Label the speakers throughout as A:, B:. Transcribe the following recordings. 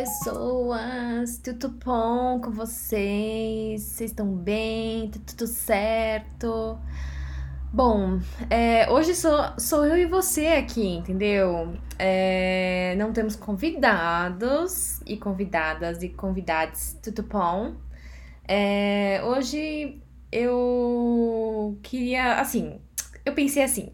A: pessoas! Tudo bom com vocês? Vocês estão bem? Tá tudo certo? Bom, é, hoje sou, sou eu e você aqui, entendeu? É, não temos convidados e convidadas e convidados, tudo bom? É, hoje eu queria, assim, eu pensei assim,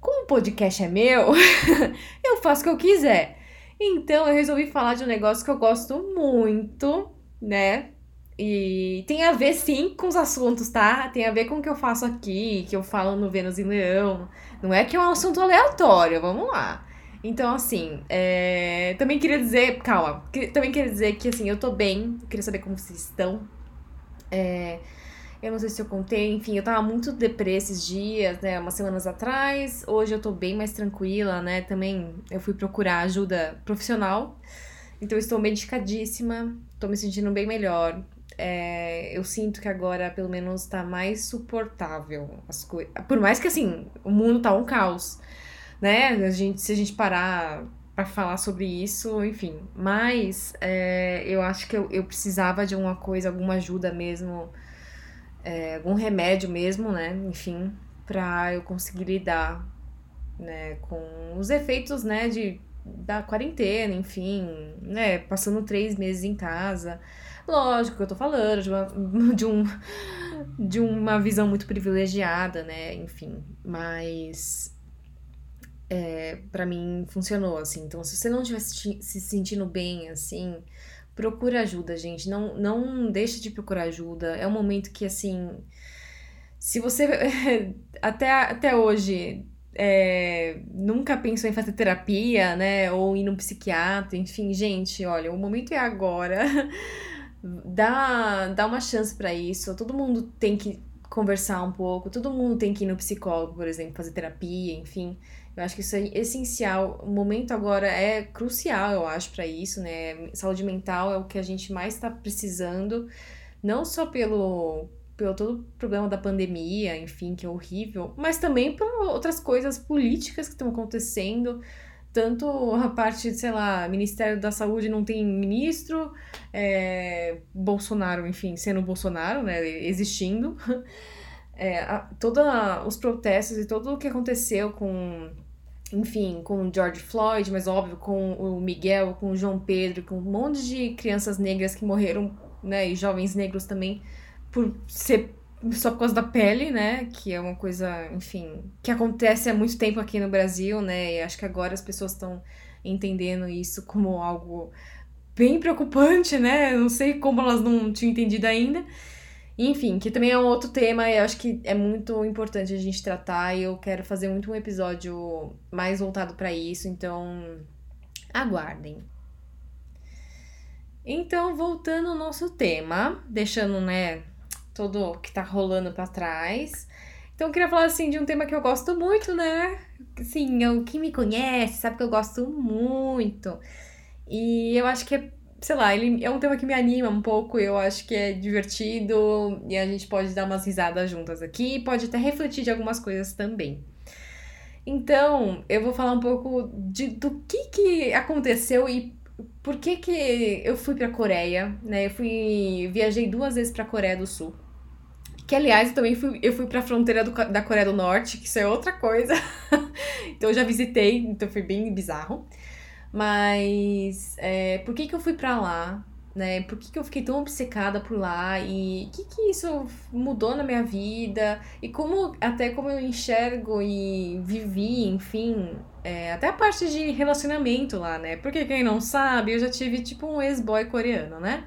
A: como o podcast é meu, eu faço o que eu quiser. Então eu resolvi falar de um negócio que eu gosto muito, né? E tem a ver sim com os assuntos, tá? Tem a ver com o que eu faço aqui, que eu falo no Vênus em Leão. Não é que é um assunto aleatório, vamos lá. Então, assim, é... também queria dizer, calma, também queria dizer que assim, eu tô bem, queria saber como vocês estão. É... Eu não sei se eu contei, enfim, eu tava muito deprê esses dias, né, umas semanas atrás. Hoje eu tô bem mais tranquila, né? Também eu fui procurar ajuda profissional. Então eu estou medicadíssima, tô me sentindo bem melhor. É, eu sinto que agora, pelo menos, tá mais suportável as coisas. Por mais que, assim, o mundo tá um caos, né? A gente, se a gente parar para falar sobre isso, enfim. Mas é, eu acho que eu, eu precisava de alguma coisa, alguma ajuda mesmo é, algum remédio mesmo, né? Enfim, para eu conseguir lidar né, com os efeitos, né, de, da quarentena, enfim, né, passando três meses em casa. Lógico que eu tô falando de uma, de, um, de uma visão muito privilegiada, né, enfim, mas é, para mim funcionou, assim. Então, se você não estiver se sentindo bem, assim, procura ajuda, gente. Não, não deixa de procurar ajuda. É um momento que, assim, se você até, até hoje é, nunca pensou em fazer terapia, né? Ou ir num psiquiatra, enfim, gente, olha, o momento é agora. dá, dá uma chance para isso. Todo mundo tem que conversar um pouco, todo mundo tem que ir no psicólogo, por exemplo, fazer terapia, enfim. Eu acho que isso é essencial. O momento agora é crucial, eu acho, para isso, né? Saúde mental é o que a gente mais está precisando, não só pelo, pelo todo o problema da pandemia, enfim, que é horrível, mas também por outras coisas políticas que estão acontecendo. Tanto a parte, sei lá, Ministério da Saúde não tem ministro, é, Bolsonaro, enfim, sendo Bolsonaro, né, existindo. É, todos os protestos e tudo o que aconteceu com enfim, com George Floyd, mas óbvio, com o Miguel, com o João Pedro, com um monte de crianças negras que morreram, né, e jovens negros também, por ser só por causa da pele, né, que é uma coisa, enfim, que acontece há muito tempo aqui no Brasil, né, e acho que agora as pessoas estão entendendo isso como algo bem preocupante, né, não sei como elas não tinham entendido ainda, enfim, que também é um outro tema e eu acho que é muito importante a gente tratar e eu quero fazer muito um episódio mais voltado para isso, então aguardem. Então, voltando ao nosso tema, deixando, né, todo o que tá rolando para trás. Então, eu queria falar assim de um tema que eu gosto muito, né? Sim, eu, quem me conhece sabe que eu gosto muito. E eu acho que é sei lá, ele é um tema que me anima um pouco, eu acho que é divertido e a gente pode dar umas risadas juntas aqui, pode até refletir de algumas coisas também. Então, eu vou falar um pouco de, do que, que aconteceu e por que, que eu fui para a Coreia, né? Eu fui viajei duas vezes para a Coreia do Sul. Que aliás, eu também fui, eu fui para a fronteira do, da Coreia do Norte, que isso é outra coisa. então eu já visitei, então foi bem bizarro. Mas é, por que, que eu fui para lá? Né? Por que, que eu fiquei tão obcecada por lá? E o que, que isso mudou na minha vida? E como até como eu enxergo e vivi, enfim, é, até a parte de relacionamento lá, né? Porque quem não sabe, eu já tive tipo um ex-boy coreano, né?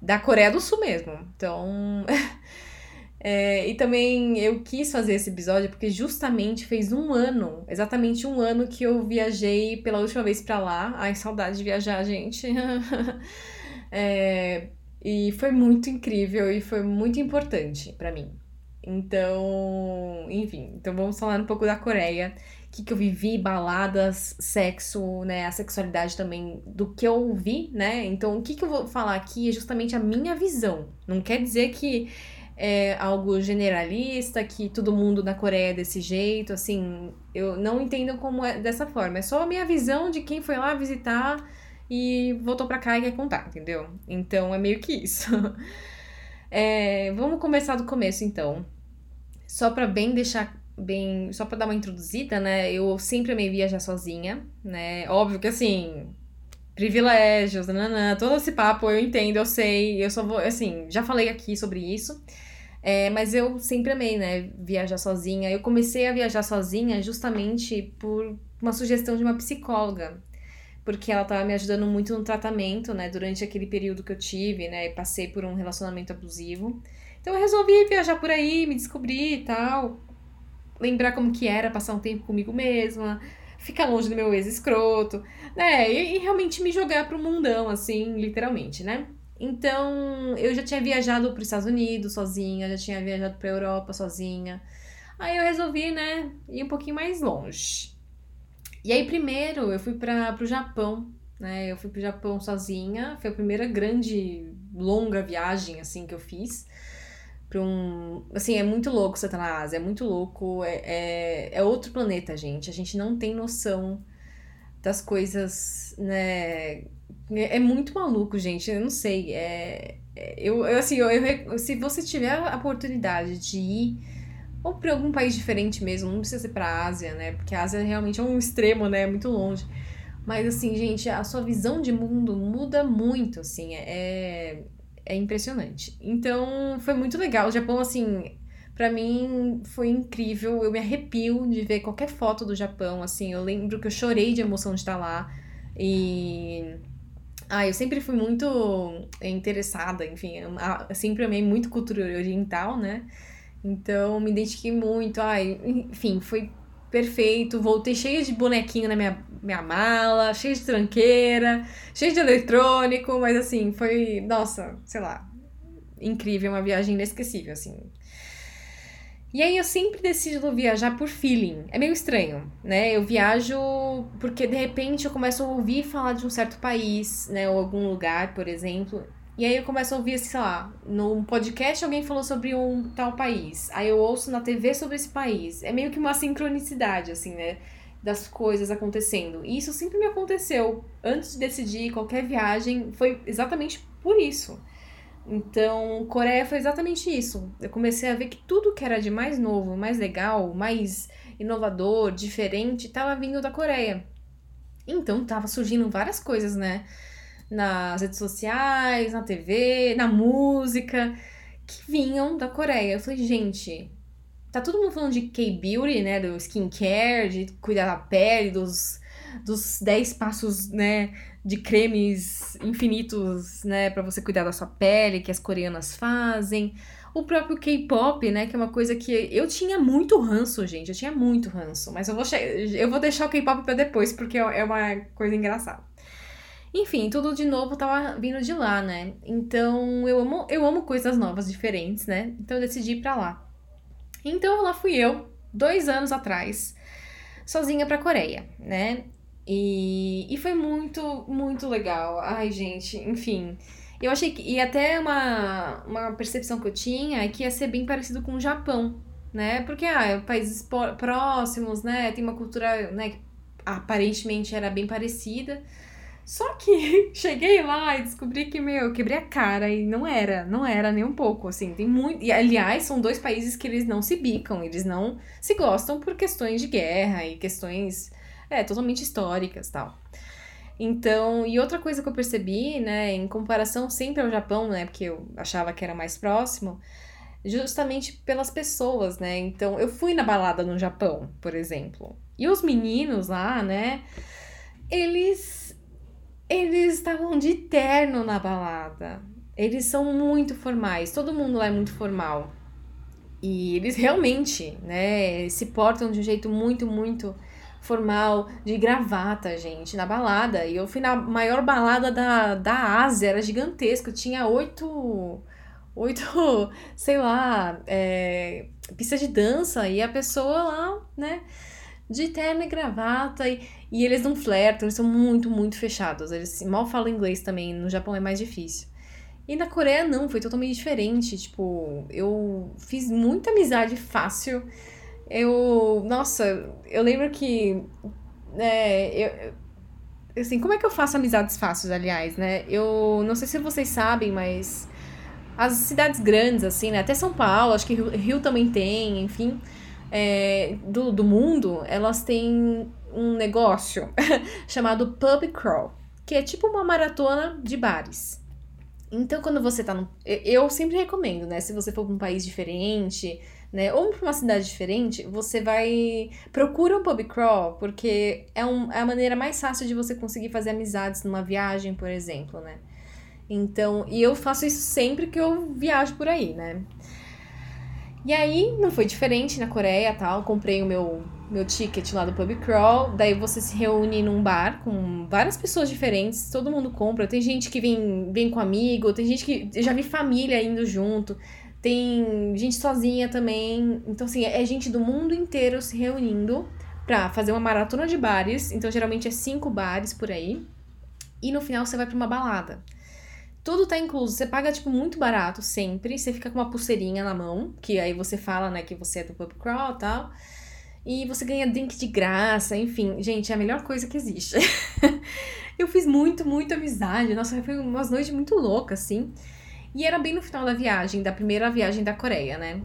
A: Da Coreia do Sul mesmo. Então. É, e também eu quis fazer esse episódio porque justamente fez um ano, exatamente um ano que eu viajei pela última vez para lá. Ai, saudade de viajar, gente. é, e foi muito incrível e foi muito importante para mim. Então, enfim, então vamos falar um pouco da Coreia, o que, que eu vivi, baladas, sexo, né, a sexualidade também, do que eu vi, né? Então, o que, que eu vou falar aqui é justamente a minha visão. Não quer dizer que é algo generalista, que todo mundo na Coreia é desse jeito, assim, eu não entendo como é dessa forma. É só a minha visão de quem foi lá visitar e voltou pra cá e quer contar, entendeu? Então é meio que isso. É, vamos começar do começo então. Só pra bem deixar bem. Só pra dar uma introduzida, né? Eu sempre amei viajar sozinha, né? Óbvio que assim. Privilégios, nananã, todo esse papo eu entendo, eu sei, eu só vou, assim, já falei aqui sobre isso. É, mas eu sempre amei, né, viajar sozinha. Eu comecei a viajar sozinha justamente por uma sugestão de uma psicóloga, porque ela estava me ajudando muito no tratamento, né, durante aquele período que eu tive, né, passei por um relacionamento abusivo. Então eu resolvi viajar por aí, me descobrir e tal, lembrar como que era passar um tempo comigo mesma, ficar longe do meu ex-escroto, né, e, e realmente me jogar pro mundão, assim, literalmente, né. Então, eu já tinha viajado para os Estados Unidos sozinha, já tinha viajado para Europa sozinha. Aí eu resolvi, né, ir um pouquinho mais longe. E aí primeiro eu fui para o Japão, né? Eu fui para o Japão sozinha, foi a primeira grande longa viagem assim que eu fiz. Para um, assim, é muito louco você estar na Ásia, é muito louco, é, é, é outro planeta, gente. A gente não tem noção das coisas, né, é, é muito maluco, gente. Eu não sei. É, é, eu, eu, assim, eu, eu, se você tiver a oportunidade de ir ou para algum país diferente mesmo, não precisa ser para Ásia, né? Porque a Ásia realmente é um extremo, né? Muito longe. Mas assim, gente, a sua visão de mundo muda muito, assim, é, é impressionante. Então, foi muito legal. O Japão, assim, para mim foi incrível. Eu me arrepio de ver qualquer foto do Japão, assim. Eu lembro que eu chorei de emoção de estar lá. E ah, eu sempre fui muito interessada, enfim, eu sempre amei muito cultura oriental, né? Então, me identifiquei muito, ai, enfim, foi perfeito. Voltei cheia de bonequinho na minha, minha mala, cheia de tranqueira, cheia de eletrônico, mas assim, foi, nossa, sei lá, incrível, uma viagem inesquecível, assim. E aí eu sempre decido viajar por feeling. É meio estranho, né? Eu viajo porque de repente eu começo a ouvir falar de um certo país, né? Ou algum lugar, por exemplo. E aí eu começo a ouvir, sei lá, num podcast alguém falou sobre um tal país. Aí eu ouço na TV sobre esse país. É meio que uma sincronicidade, assim, né? Das coisas acontecendo. E isso sempre me aconteceu. Antes de decidir qualquer viagem, foi exatamente por isso. Então, Coreia foi exatamente isso. Eu comecei a ver que tudo que era de mais novo, mais legal, mais inovador, diferente, estava vindo da Coreia. Então, tava surgindo várias coisas, né? Nas redes sociais, na TV, na música, que vinham da Coreia. Eu falei, gente, tá todo mundo falando de K-beauty, né? Do skincare, de cuidar da pele, dos, dos 10 passos, né? de cremes infinitos, né, para você cuidar da sua pele, que as coreanas fazem. O próprio K-pop, né, que é uma coisa que eu tinha muito ranço, gente, eu tinha muito ranço, mas eu vou, eu vou deixar o K-pop para depois, porque é uma coisa engraçada. Enfim, tudo de novo tava vindo de lá, né? Então, eu amo, eu amo coisas novas, diferentes, né? Então eu decidi ir pra lá. Então lá fui eu, dois anos atrás, sozinha pra Coreia, né? E, e foi muito, muito legal. Ai, gente, enfim. Eu achei que. E até uma, uma percepção que eu tinha é que ia ser bem parecido com o Japão, né? Porque, ah, países próximos, né? Tem uma cultura, né? Que aparentemente era bem parecida. Só que cheguei lá e descobri que, meu, quebrei a cara e não era, não era nem um pouco, assim, tem muito... E, aliás, são dois países que eles não se bicam, eles não se gostam por questões de guerra e questões é, totalmente históricas tal. Então, e outra coisa que eu percebi, né, em comparação sempre ao Japão, né, porque eu achava que era mais próximo, justamente pelas pessoas, né? Então, eu fui na balada no Japão, por exemplo. E os meninos lá, né, eles eles estavam de terno na balada. Eles são muito formais, todo mundo lá é muito formal. E eles realmente, né, se portam de um jeito muito, muito formal, de gravata, gente, na balada. E eu fui na maior balada da, da Ásia, era gigantesco, tinha oito. Oito, sei lá, é, pista de dança, e a pessoa lá, né, de terno e gravata, e, e eles não flertam, eles são muito, muito fechados. Eles mal falam inglês também, no Japão é mais difícil. E na Coreia não, foi totalmente diferente. Tipo, eu fiz muita amizade fácil eu. Nossa, eu lembro que. É, eu, Assim, como é que eu faço amizades fáceis, aliás, né? Eu não sei se vocês sabem, mas as cidades grandes, assim, né? Até São Paulo, acho que Rio, Rio também tem, enfim, é, do, do mundo, elas têm um negócio chamado pub crawl, que é tipo uma maratona de bares. Então, quando você tá no. Eu sempre recomendo, né? Se você for pra um país diferente, né? Ou pra uma cidade diferente, você vai. Procura um pub crawl, porque é, um, é a maneira mais fácil de você conseguir fazer amizades numa viagem, por exemplo, né? Então, e eu faço isso sempre que eu viajo por aí, né? E aí, não foi diferente na Coreia tal. Comprei o meu meu ticket lá do pub crawl, daí você se reúne num bar com várias pessoas diferentes, todo mundo compra. Tem gente que vem, vem com amigo, tem gente que eu já vi família indo junto, tem gente sozinha também. Então assim, é gente do mundo inteiro se reunindo pra fazer uma maratona de bares. Então geralmente é cinco bares por aí. E no final você vai para uma balada. Tudo tá incluso. Você paga, tipo, muito barato sempre. Você fica com uma pulseirinha na mão, que aí você fala, né, que você é do pub crawl e tal. E você ganha drink de graça, enfim. Gente, é a melhor coisa que existe. eu fiz muito, muito amizade. Nossa, foi umas noites muito loucas, assim. E era bem no final da viagem, da primeira viagem da Coreia, né?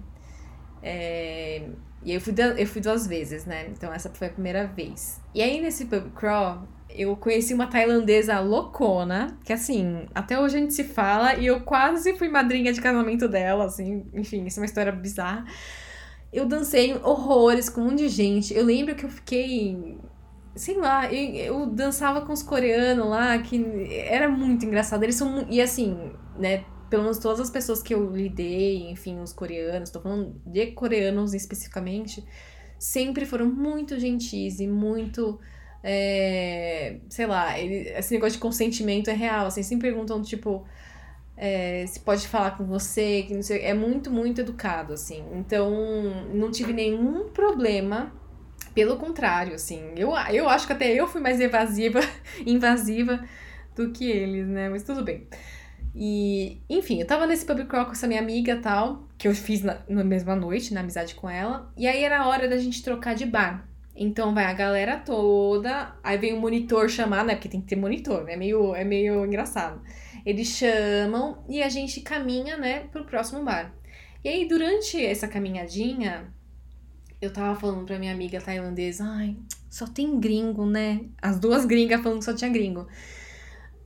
A: É... E eu fui, eu fui duas vezes, né? Então essa foi a primeira vez. E aí nesse pub crawl, eu conheci uma tailandesa loucona, que assim, até hoje a gente se fala, e eu quase fui madrinha de casamento dela, assim, enfim, isso é uma história bizarra. Eu dancei horrores com um monte de gente. Eu lembro que eu fiquei. Sei lá, eu, eu dançava com os coreanos lá, que era muito engraçado. Eles são. E assim, né? Pelo menos todas as pessoas que eu lidei, enfim, os coreanos, tô falando de coreanos especificamente, sempre foram muito gentis e muito. É, sei lá, ele, esse negócio de consentimento é real, assim, sempre perguntam, tipo, é, se pode falar com você, que não sei, é muito, muito educado, assim. Então, não tive nenhum problema. Pelo contrário, assim, eu, eu acho que até eu fui mais evasiva, invasiva do que eles, né? Mas tudo bem. E, enfim, eu tava nesse pub crawl com essa minha amiga tal, que eu fiz na, na mesma noite, na amizade com ela. E aí era a hora da gente trocar de bar. Então vai a galera toda, aí vem o monitor chamar, né? Porque tem que ter monitor, né? É meio, é meio engraçado. Eles chamam e a gente caminha, né, pro próximo bar. E aí, durante essa caminhadinha, eu tava falando pra minha amiga tailandesa, ai, só tem gringo, né? As duas gringas falando que só tinha gringo.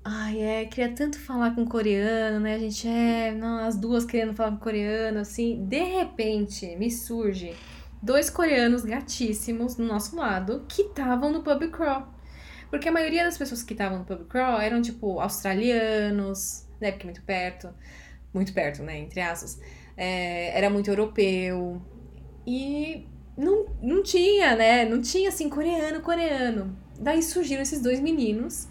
A: Ai, é, queria tanto falar com coreano, né? A gente é, não, as duas querendo falar com coreano, assim. De repente, me surge dois coreanos gatíssimos do nosso lado que estavam no pub crawl. Porque a maioria das pessoas que estavam no pub crawl eram, tipo, australianos, né? Porque muito perto. Muito perto, né? Entre aspas. É, era muito europeu. E não, não tinha, né? Não tinha, assim, coreano, coreano. Daí surgiram esses dois meninos.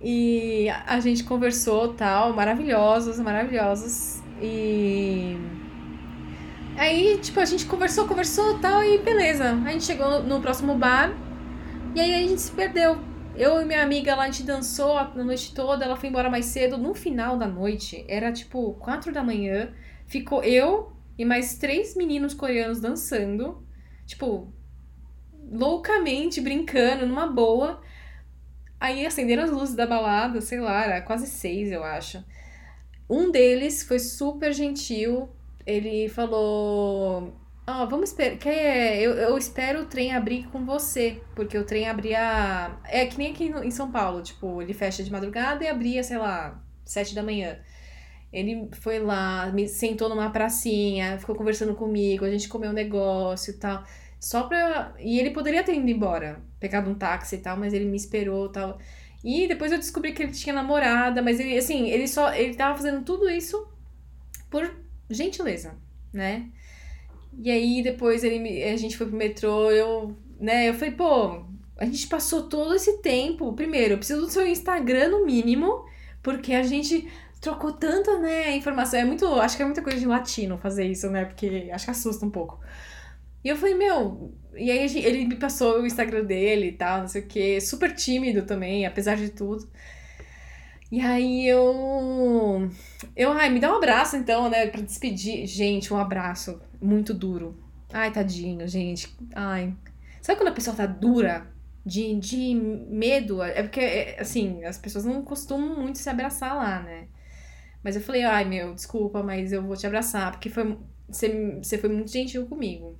A: E a gente conversou, tal, maravilhosos, maravilhosos. E... Aí, tipo, a gente conversou, conversou, tal, e beleza. A gente chegou no próximo bar. E aí a gente se perdeu. Eu e minha amiga lá, a gente dançou a noite toda, ela foi embora mais cedo. No final da noite, era tipo quatro da manhã, ficou eu e mais três meninos coreanos dançando, tipo, loucamente brincando, numa boa. Aí acenderam as luzes da balada, sei lá, era quase seis, eu acho. Um deles foi super gentil. Ele falou: Ó, oh, vamos esperar. Quer, eu, eu espero o trem abrir com você. Porque o trem abria. É que nem aqui no, em São Paulo. Tipo, ele fecha de madrugada e abria, sei lá, sete da manhã. Ele foi lá, me sentou numa pracinha, ficou conversando comigo, a gente comeu um negócio e tal. Só pra. E ele poderia ter ido embora, pegado um táxi e tal, mas ele me esperou e tal. E depois eu descobri que ele tinha namorada, mas ele, assim, ele só. Ele tava fazendo tudo isso por gentileza, né? E aí depois ele, a gente foi pro metrô, eu, né, eu falei, pô, a gente passou todo esse tempo. Primeiro, eu preciso do seu Instagram no mínimo, porque a gente trocou tanta, né, informação. É muito, acho que é muita coisa de latino fazer isso, né? Porque acho que assusta um pouco. E eu falei, meu, e aí ele me passou o Instagram dele e tal, não sei o quê, super tímido também, apesar de tudo. E aí eu. Eu, ai, me dá um abraço então, né? Pra despedir. Gente, um abraço muito duro. Ai, tadinho, gente. Ai. Sabe quando a pessoa tá dura? de, de medo. É porque, é, assim, as pessoas não costumam muito se abraçar lá, né? Mas eu falei, ai meu, desculpa, mas eu vou te abraçar, porque foi, você, você foi muito gentil comigo.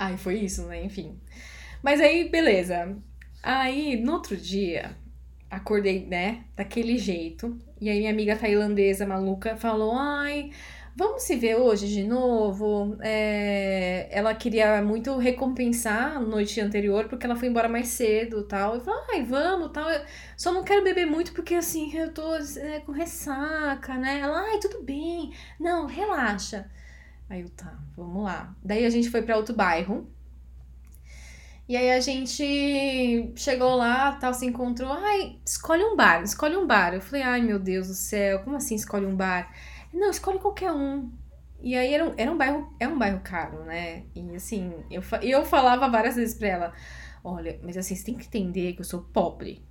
A: Ai, foi isso, né? Enfim. Mas aí, beleza. Aí, no outro dia, acordei, né, daquele jeito. E aí, minha amiga tailandesa maluca falou: ai vamos se ver hoje de novo. É, ela queria muito recompensar a noite anterior, porque ela foi embora mais cedo tal. Eu falei, ai, vamos tal. Eu só não quero beber muito, porque assim, eu tô é, com ressaca, né? Ela, ai, tudo bem. Não, relaxa. Aí eu, tá, vamos lá. Daí a gente foi para outro bairro. E aí a gente chegou lá, tal, se encontrou. Ai, escolhe um bar, escolhe um bar. Eu falei, ai meu Deus do céu, como assim escolhe um bar? Não, escolhe qualquer um. E aí era um, era um bairro, é um bairro caro, né? E assim, eu, eu falava várias vezes pra ela, olha, mas assim, você tem que entender que eu sou pobre.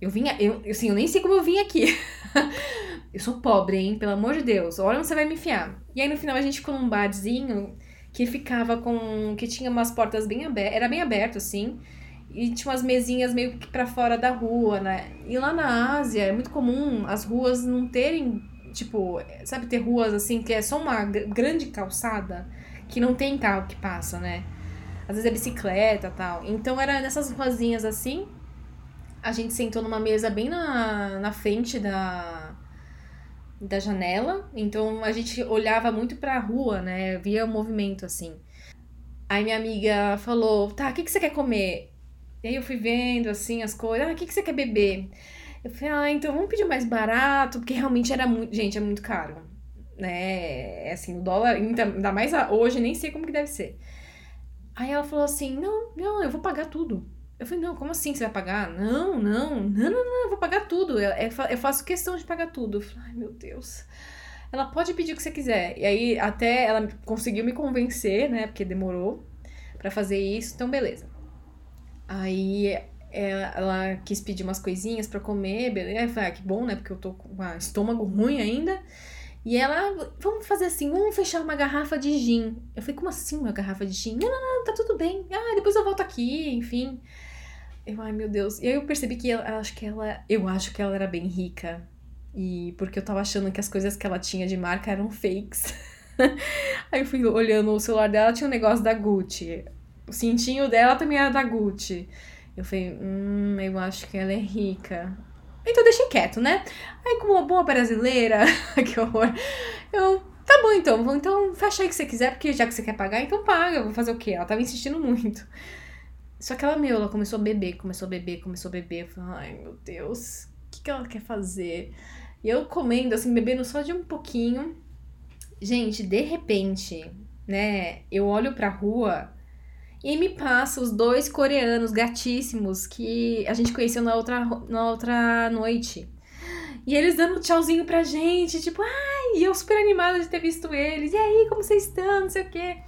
A: Eu vinha, eu, assim, eu nem sei como eu vim aqui. eu sou pobre, hein? Pelo amor de Deus. Olha onde você vai me enfiar. E aí no final a gente ficou num barzinho que ficava com. que tinha umas portas bem abertas. Era bem aberto, assim. E tinha umas mesinhas meio que pra fora da rua, né? E lá na Ásia é muito comum as ruas não terem tipo, sabe, ter ruas assim que é só uma grande calçada que não tem carro que passa, né? Às vezes é bicicleta tal. Então era nessas ruazinhas assim. A gente sentou numa mesa bem na, na frente da, da janela. Então a gente olhava muito pra rua, né? Via o movimento assim. Aí minha amiga falou: tá, o que, que você quer comer? E aí eu fui vendo assim as coisas. Ah, o que, que você quer beber? Eu falei, ah, então vamos pedir mais barato, porque realmente era muito. Gente, é muito caro. Né? É assim, o dólar, ainda mais hoje, nem sei como que deve ser. Aí ela falou assim: não, não, eu vou pagar tudo. Eu falei, não, como assim você vai pagar? Não, não, não, não, não, eu vou pagar tudo. Eu, eu faço questão de pagar tudo. Eu falei, ai meu Deus. Ela pode pedir o que você quiser. E aí até ela conseguiu me convencer, né? Porque demorou para fazer isso, então beleza. Aí ela quis pedir umas coisinhas para comer, beleza? Eu falei, ah, que bom, né? Porque eu tô com o estômago ruim ainda. E ela, vamos fazer assim, vamos fechar uma garrafa de gin. Eu falei, como assim uma garrafa de gin? Não, não, não, tá tudo bem. Ah, depois eu volto aqui, enfim. Eu, ai meu Deus. E aí eu percebi que ela, acho que ela, eu acho que ela era bem rica. E porque eu tava achando que as coisas que ela tinha de marca eram fakes. aí eu fui olhando o celular dela, tinha um negócio da Gucci. O cintinho dela também era da Gucci. Eu falei, hum, eu acho que ela é rica. Então deixei quieto, né? Aí, como uma boa brasileira, que horror, eu, tá bom então, então fecha aí que você quiser, porque já que você quer pagar, então paga, eu vou fazer o quê? Ela tava insistindo muito. Só que ela, meu, ela começou a beber, começou a beber, começou a beber. Eu falei, ai meu Deus, o que, que ela quer fazer? E eu comendo, assim, bebendo só de um pouquinho. Gente, de repente, né, eu olho pra rua e me passa os dois coreanos gatíssimos que a gente conheceu na outra, na outra noite. E eles dando tchauzinho pra gente, tipo, ai, e eu super animada de ter visto eles. E aí, como vocês estão? Não sei o quê.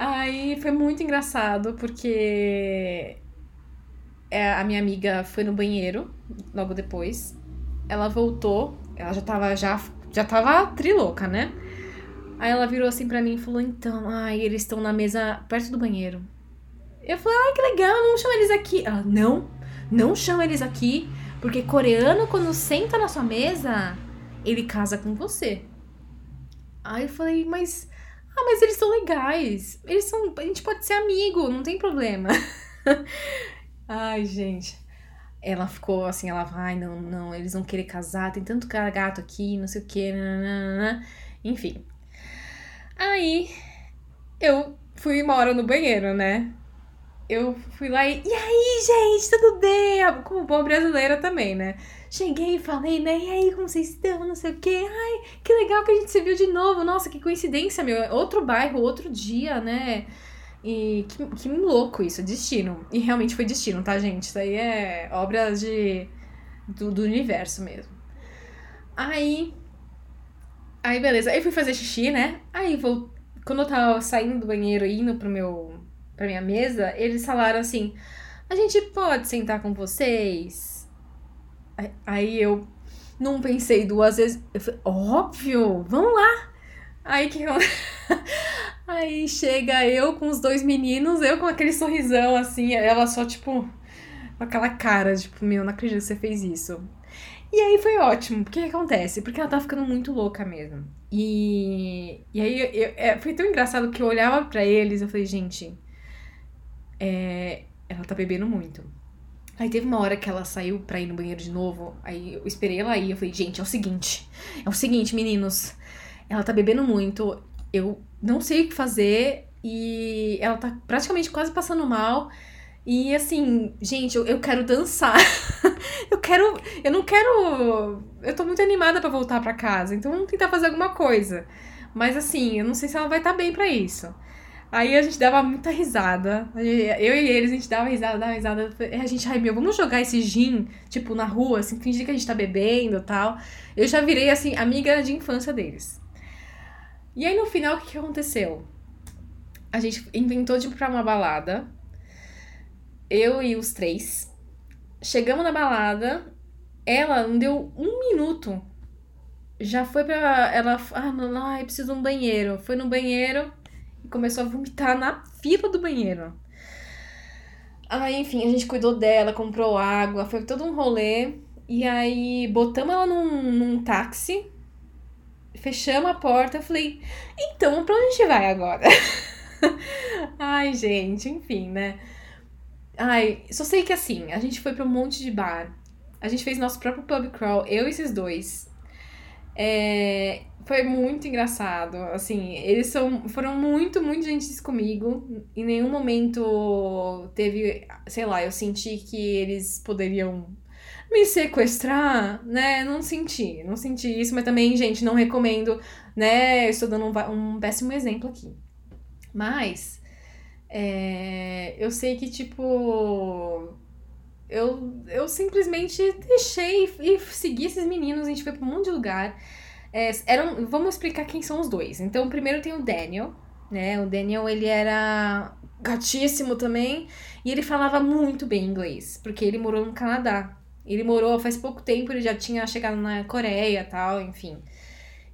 A: Aí foi muito engraçado, porque é, a minha amiga foi no banheiro logo depois. Ela voltou, ela já tava já, já tava trilouca, né? Aí ela virou assim pra mim e falou: Então, ai, eles estão na mesa perto do banheiro. Eu falei: Ai, que legal, não chama eles aqui. Ela: Não, não chama eles aqui, porque coreano, quando senta na sua mesa, ele casa com você. Aí eu falei: Mas. Ah, mas eles são legais. Eles são. A gente pode ser amigo, não tem problema. Ai, gente. Ela ficou assim, ela vai, não, não, eles vão querer casar, tem tanto cara gato aqui, não sei o que, enfim. Aí eu fui uma hora no banheiro, né? Eu fui lá e. E aí, gente, tudo bem? Como boa brasileira também, né? Cheguei e falei, né? E aí, como vocês estão? Não sei o quê. Ai, que legal que a gente se viu de novo. Nossa, que coincidência, meu. Outro bairro, outro dia, né? E que, que louco isso, destino. E realmente foi destino, tá, gente? Isso aí é obra de, do, do universo mesmo. Aí Aí, beleza. Aí fui fazer xixi, né? Aí, vou... quando eu tava saindo do banheiro e indo pro meu... pra minha mesa, eles falaram assim, a gente pode sentar com vocês? Aí eu não pensei duas vezes. Eu falei, óbvio, vamos lá. Aí que Aí chega eu com os dois meninos, eu com aquele sorrisão assim, ela só tipo com aquela cara, tipo, meu, não acredito que você fez isso. E aí foi ótimo. O que acontece? Porque ela tá ficando muito louca mesmo. E, e aí eu, eu, é, foi tão engraçado que eu olhava para eles e eu falei, gente, é, ela tá bebendo muito. Aí teve uma hora que ela saiu pra ir no banheiro de novo. Aí eu esperei ela ir. Eu falei, gente, é o seguinte. É o seguinte, meninos. Ela tá bebendo muito. Eu não sei o que fazer. E ela tá praticamente quase passando mal. E assim, gente, eu, eu quero dançar. eu quero. Eu não quero. Eu tô muito animada para voltar para casa. Então vamos tentar fazer alguma coisa. Mas assim, eu não sei se ela vai estar tá bem para isso. Aí a gente dava muita risada. Eu e eles, a gente dava risada, dava risada. A gente, ai meu, vamos jogar esse gin, tipo, na rua, assim, fingir que a gente tá bebendo e tal. Eu já virei, assim, amiga de infância deles. E aí no final, o que, que aconteceu? A gente inventou de ir pra uma balada eu e os três. Chegamos na balada, ela não deu um minuto. Já foi pra. Ela. Ah, não, ai, preciso de um banheiro. Foi no banheiro começou a vomitar na fila do banheiro. Aí, enfim, a gente cuidou dela, comprou água, foi todo um rolê. E aí, botamos ela num, num táxi, fechamos a porta. Eu falei, então, pra onde a gente vai agora? Ai, gente, enfim, né? Ai, só sei que assim, a gente foi pra um monte de bar. A gente fez nosso próprio pub crawl, eu e esses dois. É, foi muito engraçado. Assim, eles são, foram muito, muito gentis comigo. Em nenhum momento teve, sei lá, eu senti que eles poderiam me sequestrar, né? Não senti, não senti isso, mas também, gente, não recomendo, né? Estou dando um, um péssimo exemplo aqui. Mas é, eu sei que, tipo. Eu, eu simplesmente deixei e segui esses meninos, a gente foi pra um monte de lugar. É, eram, vamos explicar quem são os dois. Então, primeiro tem o Daniel, né? O Daniel, ele era gatíssimo também. E ele falava muito bem inglês, porque ele morou no Canadá. Ele morou faz pouco tempo, ele já tinha chegado na Coreia tal, enfim.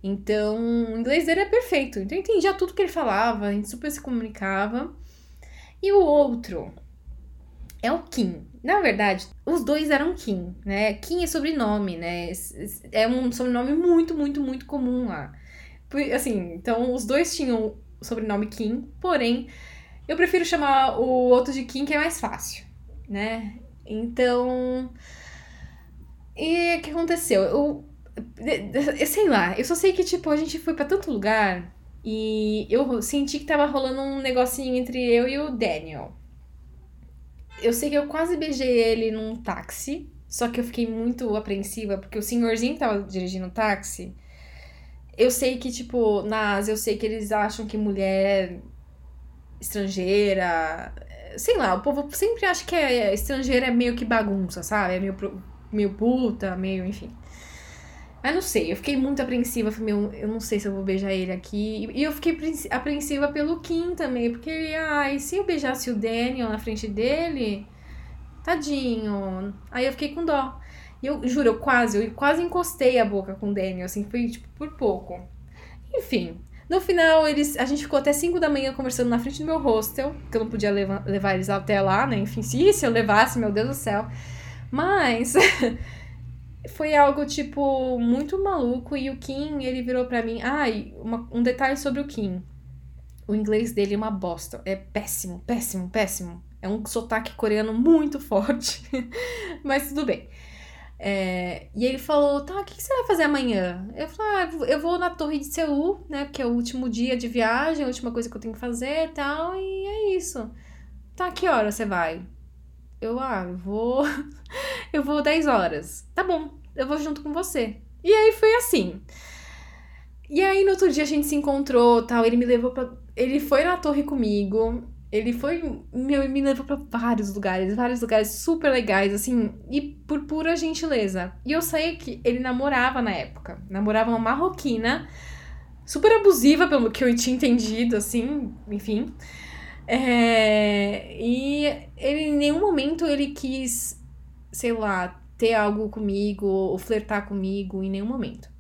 A: Então, o inglês dele é perfeito. Então, eu entendia tudo que ele falava, a gente super se comunicava. E o outro é o Kim. Na verdade, os dois eram Kim, né? Kim é sobrenome, né? É um sobrenome muito, muito, muito comum lá. Assim, então os dois tinham o sobrenome Kim, porém, eu prefiro chamar o outro de Kim, que é mais fácil, né? Então. E o que aconteceu? Eu, eu sei lá, eu só sei que, tipo, a gente foi para tanto lugar e eu senti que tava rolando um negocinho entre eu e o Daniel. Eu sei que eu quase beijei ele num táxi, só que eu fiquei muito apreensiva, porque o senhorzinho tava dirigindo o táxi. Eu sei que, tipo, na Ásia, eu sei que eles acham que mulher estrangeira. Sei lá, o povo sempre acha que é, estrangeira é meio que bagunça, sabe? É meio, meio puta, meio, enfim. Mas não sei, eu fiquei muito apreensiva. Falei, meu, eu não sei se eu vou beijar ele aqui. E eu fiquei apreensiva pelo Kim também, porque, ai, se eu beijasse o Daniel na frente dele, tadinho. Aí eu fiquei com dó. E eu juro, eu quase, eu quase encostei a boca com o Daniel, assim, foi tipo por pouco. Enfim, no final, eles, a gente ficou até 5 da manhã conversando na frente do meu hostel, que eu não podia levar, levar eles até lá, né? Enfim, se, se eu levasse, meu Deus do céu. Mas foi algo, tipo, muito maluco. E o Kim, ele virou para mim. Ai, ah, um detalhe sobre o Kim. O inglês dele é uma bosta. É péssimo, péssimo, péssimo. É um sotaque coreano muito forte. Mas tudo bem. É, e ele falou, tá, o que, você vai fazer amanhã? Eu falei, ah, eu vou na torre de Seul, né? Porque é o último dia de viagem, a última coisa que eu tenho que fazer e tal, e é isso. Tá, que hora você vai? Eu, ah, vou. eu vou 10 horas. Tá bom, eu vou junto com você. E aí foi assim. E aí no outro dia a gente se encontrou, tal, ele me levou para ele foi na torre comigo. Ele foi meu, me levou para vários lugares, vários lugares super legais assim, e por pura gentileza. E eu sei que ele namorava na época, namorava uma marroquina, super abusiva pelo que eu tinha entendido assim, enfim. É, e ele em nenhum momento ele quis, sei lá, ter algo comigo ou flertar comigo em nenhum momento.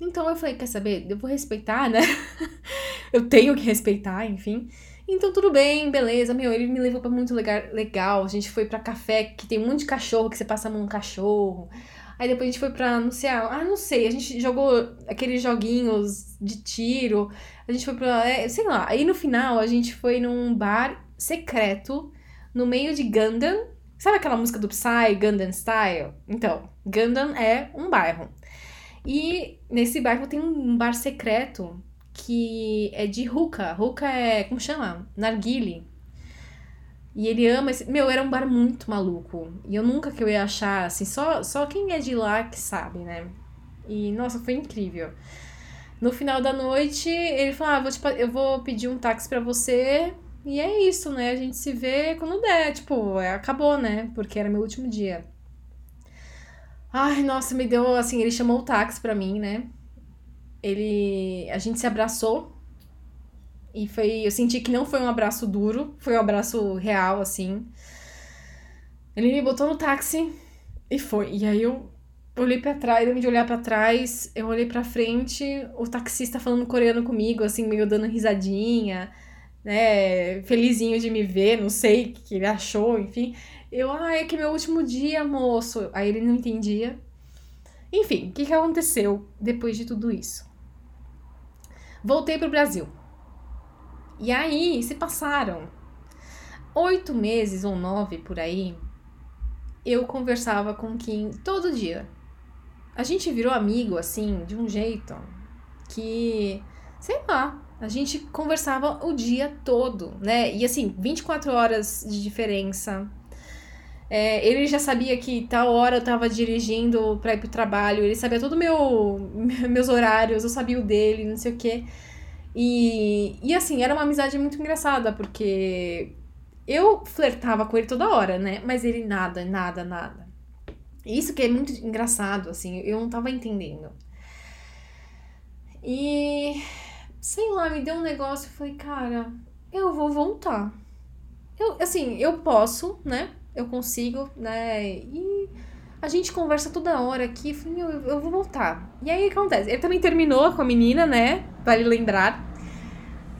A: Então eu falei, quer saber? Eu vou respeitar, né? eu tenho que respeitar, enfim. Então tudo bem, beleza. Meu, ele me levou para muito legal. A gente foi para café que tem um monte de cachorro que você passa a mão no cachorro. Aí depois a gente foi pra anunciar. Ah, não sei. A gente jogou aqueles joguinhos de tiro. A gente foi pra. É, sei lá. Aí no final a gente foi num bar secreto no meio de Gundam. Sabe aquela música do Psy, Gundam Style? Então, Gundam é um bairro. E nesse bairro tem um bar secreto que é de hookah. Hookah é, como chama? Narguile. E ele ama esse... Meu, era um bar muito maluco. E eu nunca que eu ia achar, assim, só, só quem é de lá que sabe, né? E, nossa, foi incrível. No final da noite, ele falou, ah, vou te, eu vou pedir um táxi para você. E é isso, né? A gente se vê quando der. Tipo, é, acabou, né? Porque era meu último dia. Ai, nossa, me deu, assim, ele chamou o táxi pra mim, né? Ele... A gente se abraçou e foi, eu senti que não foi um abraço duro, foi um abraço real, assim. Ele me botou no táxi e foi. E aí eu olhei para trás, eu de olhar para trás, eu olhei para frente, o taxista falando coreano comigo, assim, meio dando risadinha, né, felizinho de me ver, não sei o que ele achou, enfim. Eu, ah, é que meu último dia, moço. Aí ele não entendia. Enfim, o que, que aconteceu depois de tudo isso? Voltei pro Brasil. E aí se passaram oito meses ou nove por aí. Eu conversava com Kim todo dia. A gente virou amigo assim, de um jeito que, sei lá, a gente conversava o dia todo, né? E assim, 24 horas de diferença. É, ele já sabia que tal hora eu tava dirigindo pra ir pro trabalho, ele sabia todo meu meus horários, eu sabia o dele, não sei o quê. E, e assim, era uma amizade muito engraçada, porque eu flertava com ele toda hora, né? Mas ele nada, nada, nada. Isso que é muito engraçado, assim, eu não tava entendendo. E sei lá, me deu um negócio, eu falei, cara, eu vou voltar. Eu, assim, eu posso, né? Eu consigo, né? E a gente conversa toda hora aqui. Eu falei, meu, eu, eu vou voltar. E aí o que acontece? Ele também terminou com a menina, né? Vale lembrar.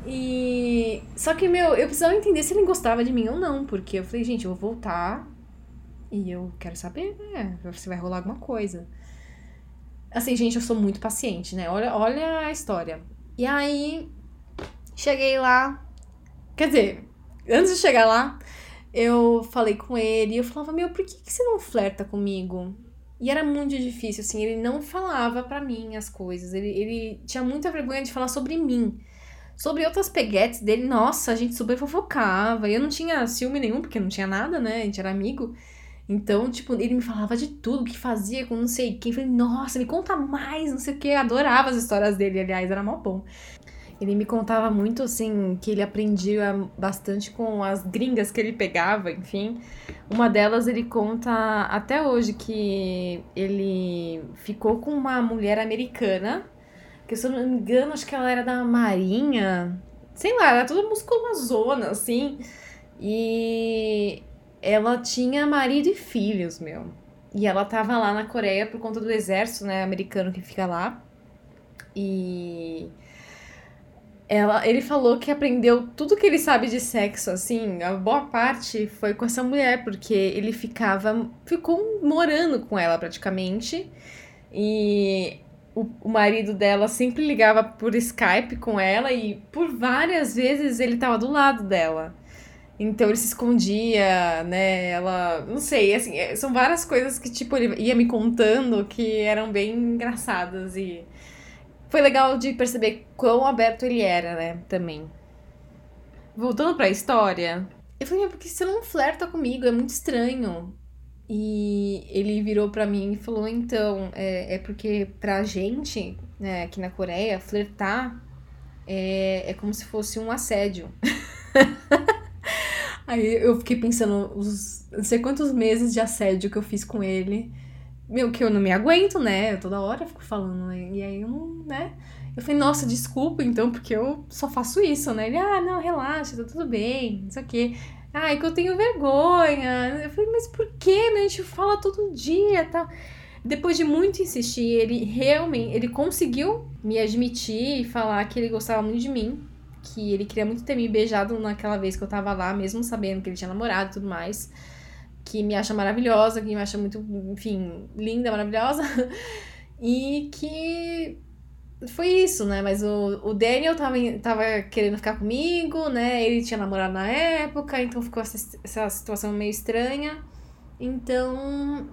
A: E. Só que, meu, eu precisava entender se ele gostava de mim ou não. Porque eu falei, gente, eu vou voltar. E eu quero saber, né? Se vai rolar alguma coisa. Assim, gente, eu sou muito paciente, né? Olha, olha a história. E aí, cheguei lá. Quer dizer, antes de chegar lá, eu falei com ele. E eu falava, meu, por que, que você não flerta comigo? E era muito difícil, assim, ele não falava para mim as coisas. Ele, ele tinha muita vergonha de falar sobre mim. Sobre outras peguetes dele, nossa, a gente super fofocava. Eu não tinha ciúme nenhum, porque não tinha nada, né? A gente era amigo. Então, tipo, ele me falava de tudo, que fazia com não sei quem. Falei, nossa, me conta mais, não sei o que. adorava as histórias dele, aliás, era mó bom. Ele me contava muito, assim, que ele aprendia bastante com as gringas que ele pegava, enfim. Uma delas ele conta até hoje que ele ficou com uma mulher americana que se eu não me engano, acho que ela era da Marinha. Sei lá, era toda musculazona, assim. E ela tinha marido e filhos, meu. E ela tava lá na Coreia por conta do exército, né, americano que fica lá. E ela, ele falou que aprendeu tudo que ele sabe de sexo, assim, a boa parte foi com essa mulher, porque ele ficava, ficou morando com ela praticamente. E o, o marido dela sempre ligava por Skype com ela e por várias vezes ele tava do lado dela. Então ele se escondia, né? Ela. Não sei, assim, é, são várias coisas que, tipo, ele ia me contando que eram bem engraçadas e. Foi legal de perceber quão aberto ele era, né? Também. Voltando pra história, eu falei, porque você não flerta comigo? É muito estranho. E ele virou para mim e falou: então, é, é porque pra gente, né, aqui na Coreia, flertar é, é como se fosse um assédio. Aí eu fiquei pensando, os não sei quantos meses de assédio que eu fiz com ele. Meu, que eu não me aguento, né? Eu toda hora fico falando, né? E aí eu não, né? Eu falei, nossa, desculpa então, porque eu só faço isso, né? Ele, ah, não, relaxa, tá tudo bem, não sei o quê. Ai, que eu tenho vergonha. Eu falei, mas por que? A gente fala todo dia tal. Depois de muito insistir, ele realmente ele conseguiu me admitir e falar que ele gostava muito de mim, que ele queria muito ter me beijado naquela vez que eu tava lá, mesmo sabendo que ele tinha namorado e tudo mais, que me acha maravilhosa, que me acha muito, enfim, linda, maravilhosa, e que foi isso, né? Mas o, o Daniel tava, tava querendo ficar comigo, né? Ele tinha namorado na época, então ficou essa, essa situação meio estranha. Então,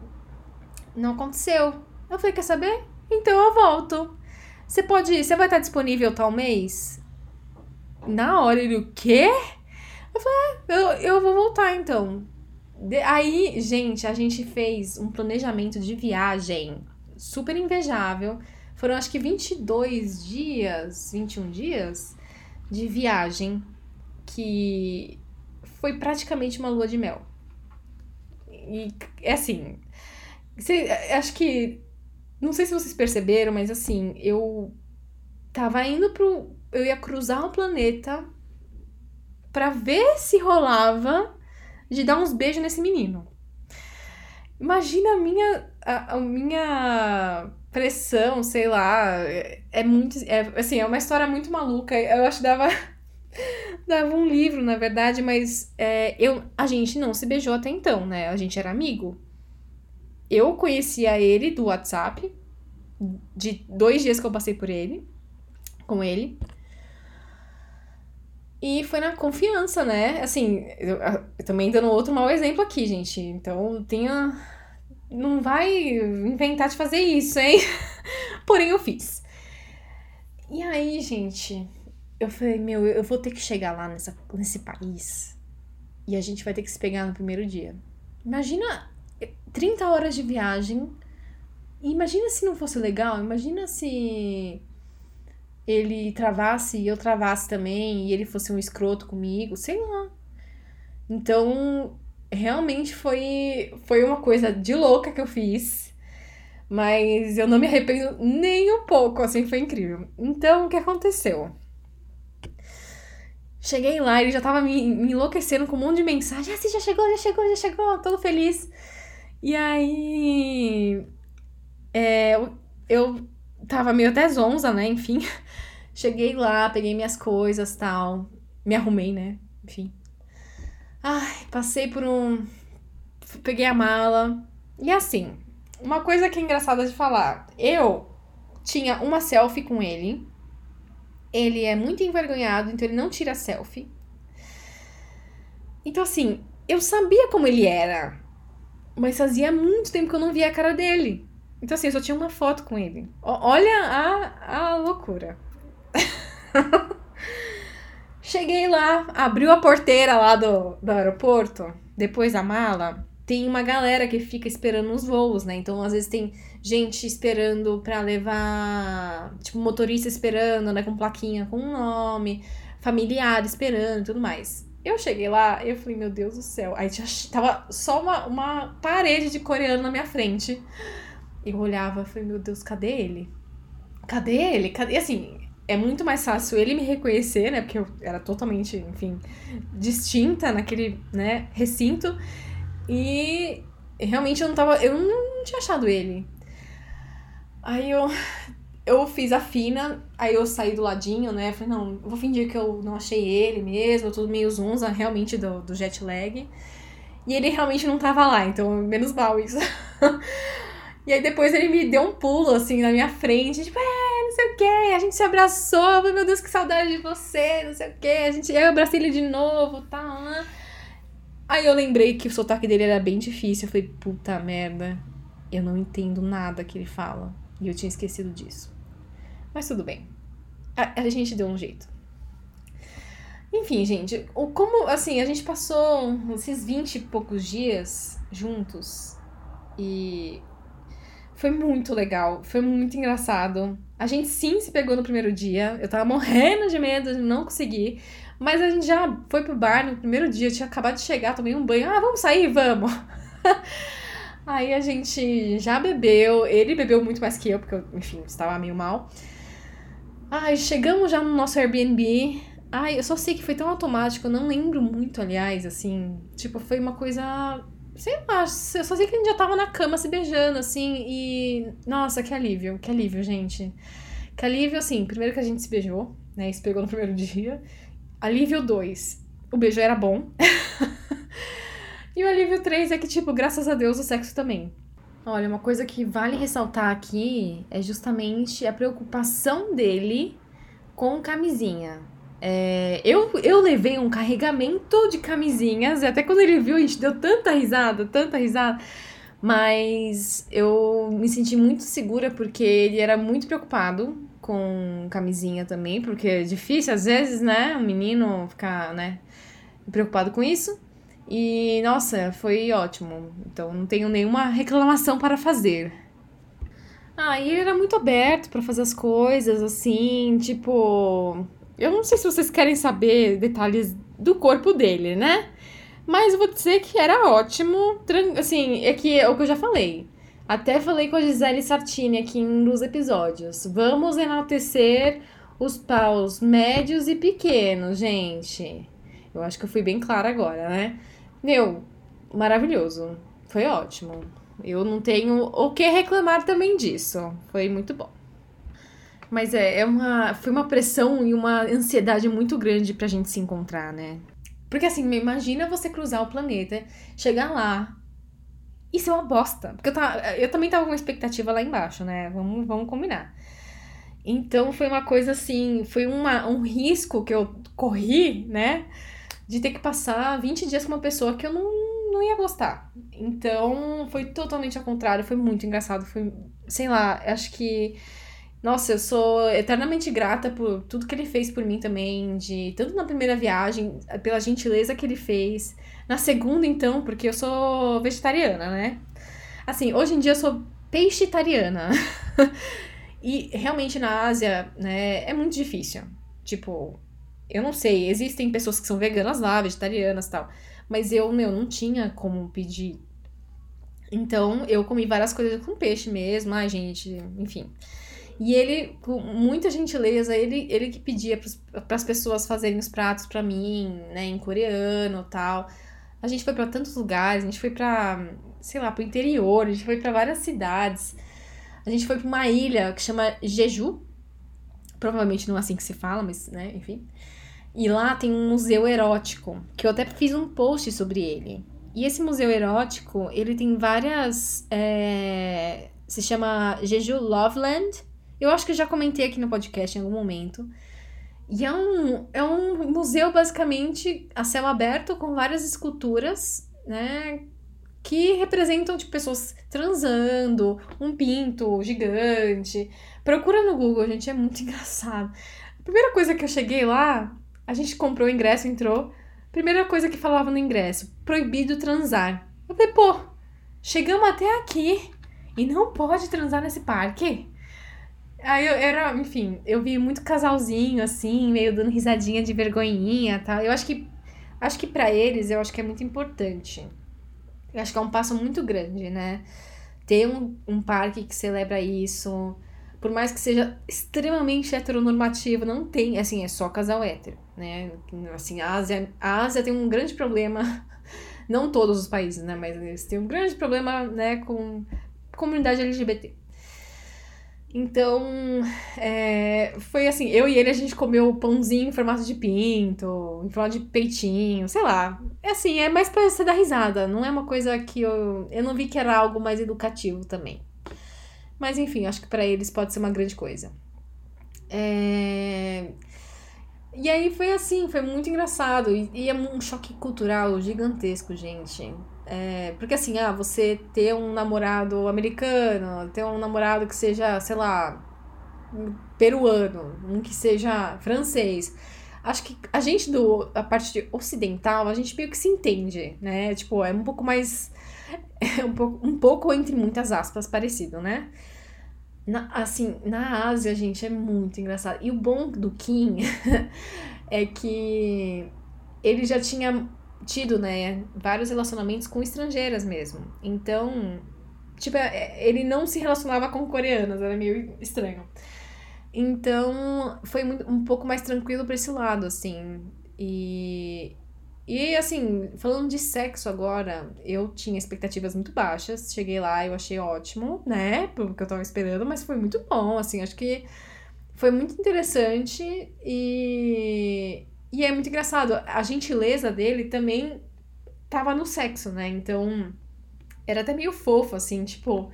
A: não aconteceu. Eu falei, quer saber? Então eu volto. Você pode. Você vai estar disponível tal mês? Na hora ele, o quê? Eu falei, é, eu, eu vou voltar então. De, aí, gente, a gente fez um planejamento de viagem super invejável. Foram acho que 22 dias, 21 dias de viagem que foi praticamente uma lua de mel. E é assim, você, acho que. Não sei se vocês perceberam, mas assim, eu tava indo pro. Eu ia cruzar o planeta para ver se rolava de dar uns beijos nesse menino. Imagina a minha. A, a minha pressão, sei lá. É, é muito. É, assim, é uma história muito maluca. Eu acho que dava. dava um livro, na verdade, mas é, eu, a gente não se beijou até então, né? A gente era amigo eu conhecia ele do WhatsApp, de dois dias que eu passei por ele, com ele. E foi na confiança, né? Assim, eu, eu também dando outro mau exemplo aqui, gente. Então, tenha. Não vai inventar de fazer isso, hein? Porém, eu fiz. E aí, gente, eu falei, meu, eu vou ter que chegar lá nessa, nesse país. E a gente vai ter que se pegar no primeiro dia. Imagina 30 horas de viagem. Imagina se não fosse legal, imagina se ele travasse e eu travasse também, e ele fosse um escroto comigo, sei lá. Então, realmente foi, foi uma coisa de louca que eu fiz. Mas eu não me arrependo nem um pouco, assim, foi incrível. Então, o que aconteceu? Cheguei lá, ele já tava me, me enlouquecendo com um monte de mensagem. Ah, você já chegou, já chegou, já chegou, todo feliz. E aí. É, eu tava meio até zonza, né? Enfim. Cheguei lá, peguei minhas coisas tal. Me arrumei, né? Enfim. Ai, passei por um. Peguei a mala. E assim, uma coisa que é engraçada de falar. Eu tinha uma selfie com ele. Ele é muito envergonhado, então ele não tira selfie. Então, assim, eu sabia como ele era. Mas fazia muito tempo que eu não via a cara dele. Então, assim, eu só tinha uma foto com ele. Olha a, a loucura. Cheguei lá, abriu a porteira lá do, do aeroporto, depois da mala. Tem uma galera que fica esperando os voos, né? Então, às vezes, tem gente esperando pra levar. Tipo, motorista esperando, né? Com plaquinha com nome, familiar esperando e tudo mais. Eu cheguei lá eu falei, meu Deus do céu. Aí tinha, tava só uma, uma parede de coreano na minha frente. Eu olhava, falei, meu Deus, cadê ele? Cadê ele? Cadê? E assim, é muito mais fácil ele me reconhecer, né? Porque eu era totalmente, enfim, distinta naquele, né, recinto. E realmente eu não tava. Eu não tinha achado ele. Aí eu eu fiz a fina, aí eu saí do ladinho, né? Falei, não, vou fingir que eu não achei ele mesmo, eu tô meio zunza realmente do, do jet lag. E ele realmente não tava lá, então menos mal isso. e aí depois ele me deu um pulo, assim, na minha frente, tipo, é, não sei o que, a gente se abraçou, falei, meu Deus, que saudade de você, não sei o que, a gente, eu abracei ele de novo, tá, Aí eu lembrei que o sotaque dele era bem difícil, eu falei, puta merda, eu não entendo nada que ele fala. E eu tinha esquecido disso. Mas tudo bem. A, a gente deu um jeito. Enfim, gente, o, como assim, a gente passou esses 20 e poucos dias juntos e foi muito legal, foi muito engraçado. A gente sim se pegou no primeiro dia, eu tava morrendo de medo de não conseguir, mas a gente já foi pro bar no primeiro dia, eu tinha acabado de chegar, tomei um banho, ah, vamos sair, vamos. Aí a gente já bebeu, ele bebeu muito mais que eu, porque eu, enfim, estava meio mal. Ai, chegamos já no nosso Airbnb. Ai, eu só sei que foi tão automático, eu não lembro muito, aliás, assim. Tipo, foi uma coisa sei lá, eu só sei que a gente já tava na cama se beijando, assim, e. Nossa, que alívio, que alívio, gente. Que alívio, assim, primeiro que a gente se beijou, né? Se pegou no primeiro dia. Alívio 2. O beijo era bom. e o alívio 3 é que, tipo, graças a Deus, o sexo também. Olha, uma coisa que vale ressaltar aqui é justamente a preocupação dele com camisinha. É, eu, eu levei um carregamento de camisinhas, e até quando ele viu, a gente deu tanta risada, tanta risada. Mas eu me senti muito segura porque ele era muito preocupado com camisinha também, porque é difícil às vezes, né, um menino ficar, né, preocupado com isso. E nossa, foi ótimo. Então não tenho nenhuma reclamação para fazer. Ah, e ele era muito aberto para fazer as coisas, assim, tipo. Eu não sei se vocês querem saber detalhes do corpo dele, né? Mas vou dizer que era ótimo. Assim, é que é o que eu já falei. Até falei com a Gisele Sartini aqui em um dos episódios. Vamos enaltecer os paus médios e pequenos, gente. Eu acho que eu fui bem clara agora, né? Meu, maravilhoso. Foi ótimo. Eu não tenho o que reclamar também disso. Foi muito bom. Mas é, é uma, foi uma pressão e uma ansiedade muito grande pra gente se encontrar, né? Porque assim, imagina você cruzar o planeta, chegar lá e ser uma bosta. Porque eu, tava, eu também tava com uma expectativa lá embaixo, né? Vamos, vamos combinar. Então foi uma coisa assim, foi uma, um risco que eu corri, né? de ter que passar 20 dias com uma pessoa que eu não, não ia gostar. Então, foi totalmente ao contrário, foi muito engraçado, foi, sei lá, acho que nossa, eu sou eternamente grata por tudo que ele fez por mim também, de tanto na primeira viagem, pela gentileza que ele fez, na segunda então, porque eu sou vegetariana, né? Assim, hoje em dia eu sou peixetariana. e realmente na Ásia, né, é muito difícil. Tipo, eu não sei, existem pessoas que são veganas lá, vegetarianas e tal. Mas eu, meu, não tinha como pedir. Então, eu comi várias coisas com peixe mesmo. Ai, gente, enfim. E ele, com muita gentileza, ele, ele que pedia para as pessoas fazerem os pratos para mim, né, em coreano tal. A gente foi para tantos lugares, a gente foi para, sei lá, pro interior, a gente foi para várias cidades. A gente foi para uma ilha que chama Jeju. Provavelmente não é assim que se fala, mas, né, enfim. E lá tem um museu erótico, que eu até fiz um post sobre ele. E esse museu erótico, ele tem várias. É, se chama Jeju Loveland. Eu acho que eu já comentei aqui no podcast em algum momento. E é um, é um museu basicamente a céu aberto com várias esculturas, né? Que representam tipo, pessoas transando, um pinto gigante. Procura no Google, gente, é muito engraçado. A primeira coisa que eu cheguei lá, a gente comprou o ingresso, entrou. Primeira coisa que falava no ingresso: proibido transar. Eu falei, pô, chegamos até aqui e não pode transar nesse parque? Aí eu era, enfim, eu vi muito casalzinho assim, meio dando risadinha de vergonhinha, tá? Eu acho que acho que para eles, eu acho que é muito importante. Eu acho que é um passo muito grande, né? Ter um, um parque que celebra isso, por mais que seja extremamente heteronormativo, não tem, assim, é só casal hétero, né? Assim, a Ásia, a Ásia tem um grande problema, não todos os países, né? Mas eles têm um grande problema, né, com comunidade LGBT. Então, é, foi assim, eu e ele a gente comeu pãozinho em formato de pinto, em formato de peitinho, sei lá. É assim, é mais pra você dar risada, não é uma coisa que eu... Eu não vi que era algo mais educativo também. Mas enfim, acho que para eles pode ser uma grande coisa. É... E aí foi assim, foi muito engraçado. E, e é um choque cultural gigantesco, gente. É, porque assim, ah, você ter um namorado americano, ter um namorado que seja, sei lá, peruano, um que seja francês. Acho que a gente do a parte ocidental, a gente meio que se entende, né? Tipo, é um pouco mais é um pouco, um pouco entre muitas aspas parecido, né? Na, assim, na Ásia, gente, é muito engraçado. E o bom do Kim é que ele já tinha tido, né, vários relacionamentos com estrangeiras mesmo. Então, tipo, é, ele não se relacionava com coreanas, era meio estranho. Então, foi um pouco mais tranquilo pra esse lado, assim. E E assim, falando de sexo agora, eu tinha expectativas muito baixas. Cheguei lá, eu achei ótimo, né? Porque eu tava esperando, mas foi muito bom, assim, acho que foi muito interessante e e é muito engraçado. A gentileza dele também tava no sexo, né? Então, era até meio fofo, assim, tipo.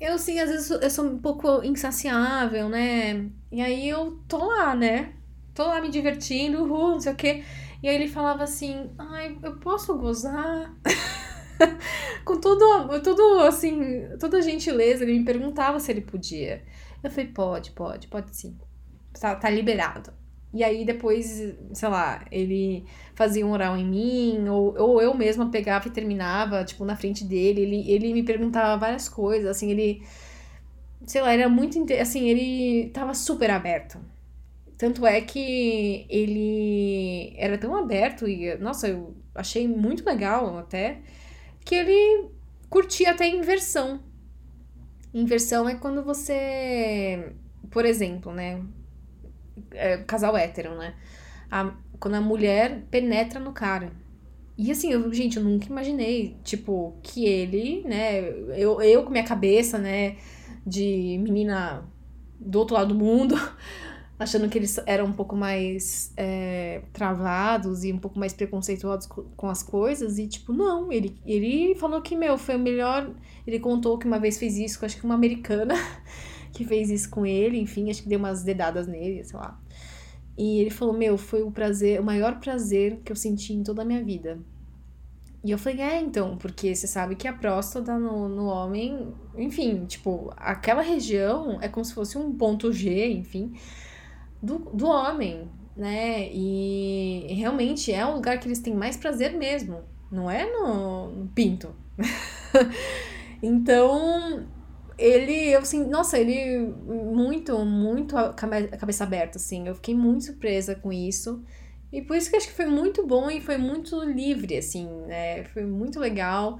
A: Eu, assim, às vezes eu sou um pouco insaciável, né? E aí eu tô lá, né? Tô lá me divertindo, uhul, não sei o quê. E aí ele falava assim: ai, eu posso gozar? Com tudo, tudo assim, toda gentileza, ele me perguntava se ele podia. Eu falei: pode, pode, pode sim. Tá, tá liberado. E aí depois, sei lá, ele fazia um oral em mim, ou, ou eu mesma pegava e terminava, tipo, na frente dele. Ele, ele me perguntava várias coisas, assim, ele. Sei lá, era muito. Assim, ele tava super aberto. Tanto é que ele era tão aberto e, nossa, eu achei muito legal até, que ele curtia até inversão. Inversão é quando você, por exemplo, né? é, casal hétero, né? A, quando a mulher penetra no cara. E assim, eu, gente, eu nunca imaginei, tipo, que ele, né? Eu, eu com minha cabeça, né? De menina do outro lado do mundo, achando que eles eram um pouco mais é, travados e um pouco mais preconceituosos com as coisas. E, tipo, não, ele, ele falou que, meu, foi o melhor. Ele contou que uma vez fez isso acho que uma americana. que fez isso com ele, enfim, acho que deu umas dedadas nele, sei lá. E ele falou: Meu, foi o prazer, o maior prazer que eu senti em toda a minha vida. E eu falei: É, então, porque você sabe que a próstata no, no homem, enfim, tipo, aquela região é como se fosse um ponto G, enfim, do, do homem, né? E realmente é um lugar que eles têm mais prazer mesmo, não é no, no pinto. então, ele, eu assim, nossa, ele muito, muito a cabeça aberta, assim. Eu fiquei muito surpresa com isso. E por isso que acho que foi muito bom e foi muito livre, assim, né? Foi muito legal.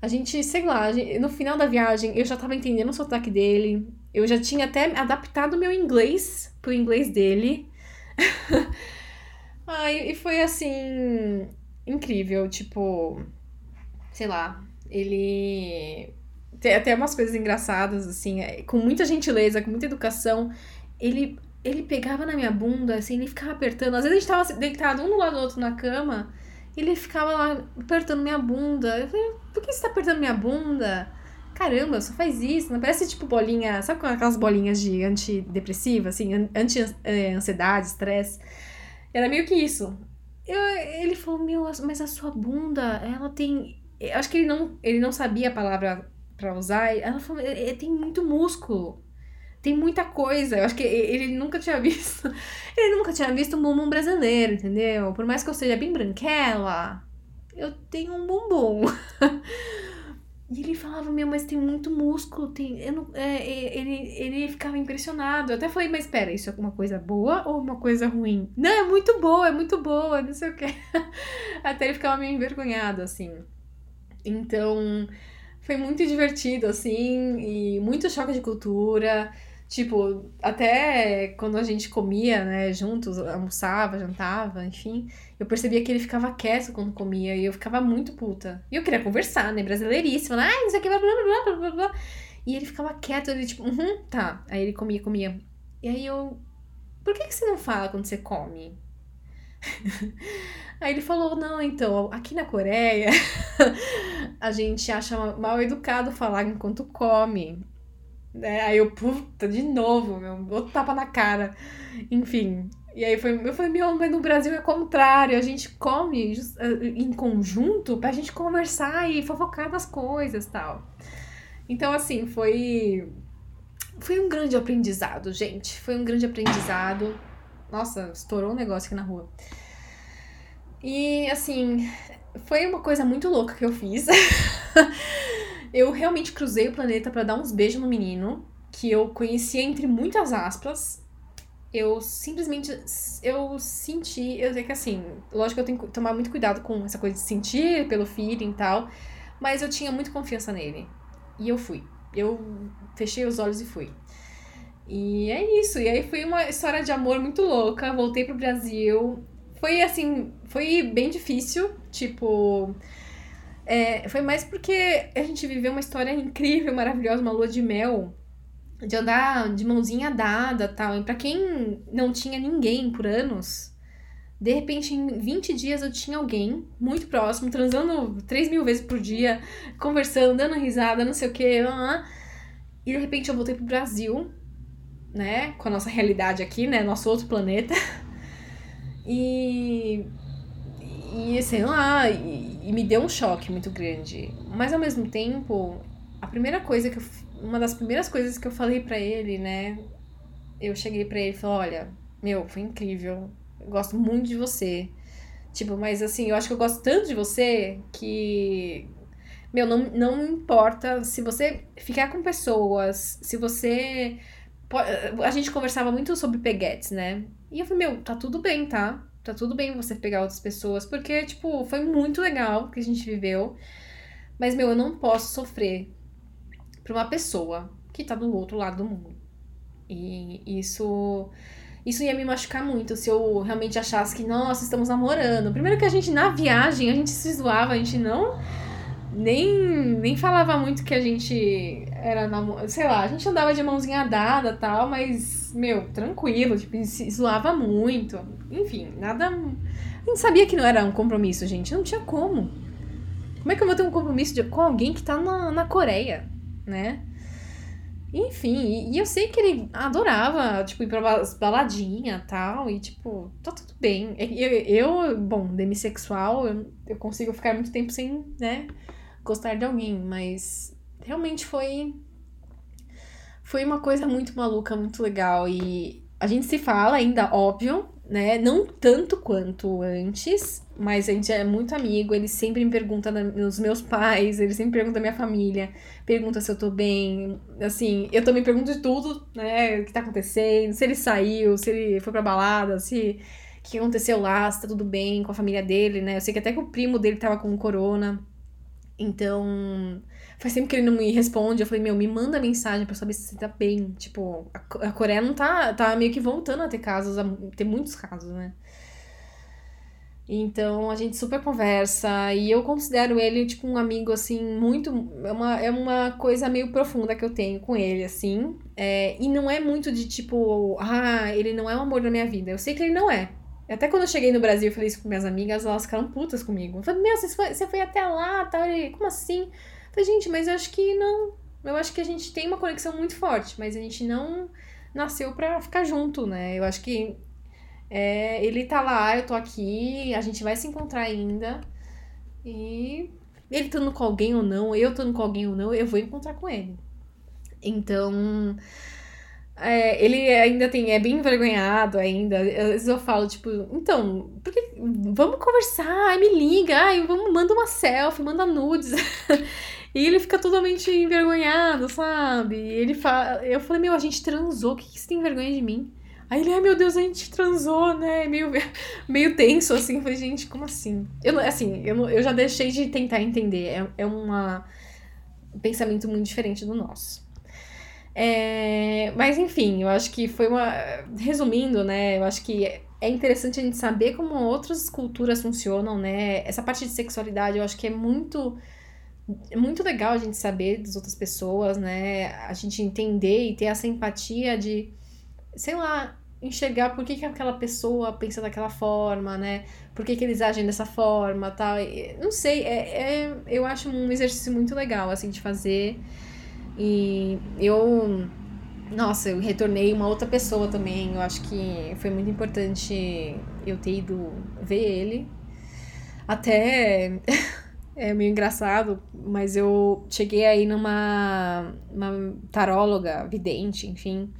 A: A gente, sei lá, gente, no final da viagem eu já tava entendendo o sotaque dele. Eu já tinha até adaptado meu inglês pro inglês dele. Ai, e foi assim, incrível, tipo, sei lá, ele tem até umas coisas engraçadas, assim, é, com muita gentileza, com muita educação. Ele, ele pegava na minha bunda, assim, ele ficava apertando. Às vezes a gente tava deitado um do lado do outro na cama, ele ficava lá apertando minha bunda. Eu falei, por que você tá apertando minha bunda? Caramba, só faz isso. Não parece tipo bolinha, sabe aquelas bolinhas de antidepressiva, assim, anti-ansiedade, estresse? Era meio que isso. Eu, ele falou, meu, mas a sua bunda, ela tem. Acho que ele não, ele não sabia a palavra para usar. Ela falou, tem muito músculo. Tem muita coisa. Eu acho que ele nunca tinha visto. Ele nunca tinha visto um bumbum brasileiro, entendeu? Por mais que eu seja bem branquela, eu tenho um bumbum. E ele falava, meu, mas tem muito músculo, tem. Eu não, é, é, ele, ele ficava impressionado. Eu até falei, mas espera, isso é uma coisa boa ou uma coisa ruim? Não, é muito boa, é muito boa, não sei o que. Até ele ficava meio envergonhado, assim. Então, foi muito divertido, assim, e muito choque de cultura. Tipo, até quando a gente comia, né, juntos, almoçava, jantava, enfim, eu percebia que ele ficava quieto quando comia e eu ficava muito puta. E eu queria conversar, né, brasileiríssimo, né, ah, isso aqui, blá, blá, blá, blá, blá. E ele ficava quieto, ele tipo, uhum, tá. Aí ele comia, comia. E aí eu, por que, que você não fala quando você come? Aí ele falou: não, então, aqui na Coreia a gente acha mal educado falar enquanto come. Né? Aí eu, puta, de novo, meu, outro tapa na cara. Enfim. E aí foi, eu falei, meu, mas no Brasil é contrário, a gente come eh, em conjunto pra gente conversar e fofocar das coisas tal. Então, assim, foi. Foi um grande aprendizado, gente. Foi um grande aprendizado. Nossa, estourou um negócio aqui na rua. E assim, foi uma coisa muito louca que eu fiz. eu realmente cruzei o planeta para dar uns beijos no menino, que eu conhecia entre muitas aspas. Eu simplesmente eu senti, eu sei que assim, lógico que eu tenho que tomar muito cuidado com essa coisa de sentir pelo feeling e tal, mas eu tinha muita confiança nele. E eu fui. Eu fechei os olhos e fui. E é isso. E aí foi uma história de amor muito louca. Voltei pro Brasil foi assim, foi bem difícil, tipo. É, foi mais porque a gente viveu uma história incrível, maravilhosa, uma lua de mel, de andar de mãozinha dada tal. E pra quem não tinha ninguém por anos, de repente em 20 dias eu tinha alguém muito próximo, transando 3 mil vezes por dia, conversando, dando risada, não sei o que. E de repente eu voltei pro Brasil, né? Com a nossa realidade aqui, né? Nosso outro planeta. E. E sei lá, e, e me deu um choque muito grande. Mas ao mesmo tempo, a primeira coisa que eu. Uma das primeiras coisas que eu falei para ele, né? Eu cheguei para ele e falei: olha, meu, foi incrível. Eu gosto muito de você. Tipo, mas assim, eu acho que eu gosto tanto de você que. Meu, não, não importa se você ficar com pessoas, se você. A gente conversava muito sobre peguetes, né? E eu falei, meu, tá tudo bem, tá? Tá tudo bem você pegar outras pessoas, porque, tipo, foi muito legal que a gente viveu. Mas, meu, eu não posso sofrer pra uma pessoa que tá do outro lado do mundo. E isso. Isso ia me machucar muito se eu realmente achasse que, nossa, estamos namorando. Primeiro que a gente, na viagem, a gente se zoava, a gente não nem, nem falava muito que a gente era namorado. Sei lá, a gente andava de mãozinha dada tal, mas, meu, tranquilo, tipo, se zoava muito. Enfim, nada. A gente sabia que não era um compromisso, gente. Não tinha como. Como é que eu vou ter um compromisso de, com alguém que tá na, na Coreia, né? Enfim, e, e eu sei que ele adorava, tipo, ir pra baladinha e tal, e tipo, tá tudo bem. Eu, eu bom, demissexual, eu, eu consigo ficar muito tempo sem, né, gostar de alguém, mas realmente foi foi uma coisa muito maluca, muito legal e a gente se fala ainda, óbvio, né? Não tanto quanto antes, mas a gente é muito amigo. Ele sempre me pergunta dos meus pais, ele sempre pergunta da minha família, pergunta se eu tô bem. Assim, eu também pergunto de tudo, né? O que tá acontecendo, se ele saiu, se ele foi pra balada, se o que aconteceu lá, se tá tudo bem com a família dele, né? Eu sei que até que o primo dele tava com corona. Então, faz tempo que ele não me responde. Eu falei, meu, me manda mensagem pra saber se você tá bem. Tipo, a Coreia não tá, tá meio que voltando a ter casos, a ter muitos casos, né? Então a gente super conversa e eu considero ele tipo um amigo assim muito é uma, é uma coisa meio profunda que eu tenho com ele assim é, e não é muito de tipo ah ele não é o amor da minha vida eu sei que ele não é até quando eu cheguei no Brasil e falei isso com minhas amigas, elas ficaram putas comigo. Eu falei, meu, você foi, você foi até lá, tal, e como assim? Eu falei, gente, mas eu acho que não. Eu acho que a gente tem uma conexão muito forte, mas a gente não nasceu pra ficar junto, né? Eu acho que é, ele tá lá, eu tô aqui, a gente vai se encontrar ainda. E ele estando com alguém ou não, eu estando com alguém ou não, eu vou encontrar com ele. Então, é, ele ainda tem, é bem envergonhado ainda. Às vezes eu falo, tipo, então, porque, vamos conversar, ai, me liga, ai, vamos, manda uma selfie, manda nudes. e ele fica totalmente envergonhado, sabe? Ele fala, eu falei, meu, a gente transou, o que, que você tem vergonha de mim? Aí ele, ai meu Deus, a gente transou, né? Meio, meio tenso, assim. Falei, gente, como assim? Eu, assim, eu, eu já deixei de tentar entender. É, é uma, um pensamento muito diferente do nosso. É, mas enfim, eu acho que foi uma. Resumindo, né? Eu acho que é interessante a gente saber como outras culturas funcionam, né? Essa parte de sexualidade eu acho que é muito. É muito legal a gente saber das outras pessoas, né? A gente entender e ter essa empatia de, sei lá, enxergar por que, que aquela pessoa pensa daquela forma, né? Por que, que eles agem dessa forma tal. Não sei, é, é, eu acho um exercício muito legal, assim, de fazer. E eu. Nossa, eu retornei uma outra pessoa também. Eu acho que foi muito importante eu ter ido ver ele. Até. é meio engraçado, mas eu cheguei aí numa uma taróloga, vidente, enfim,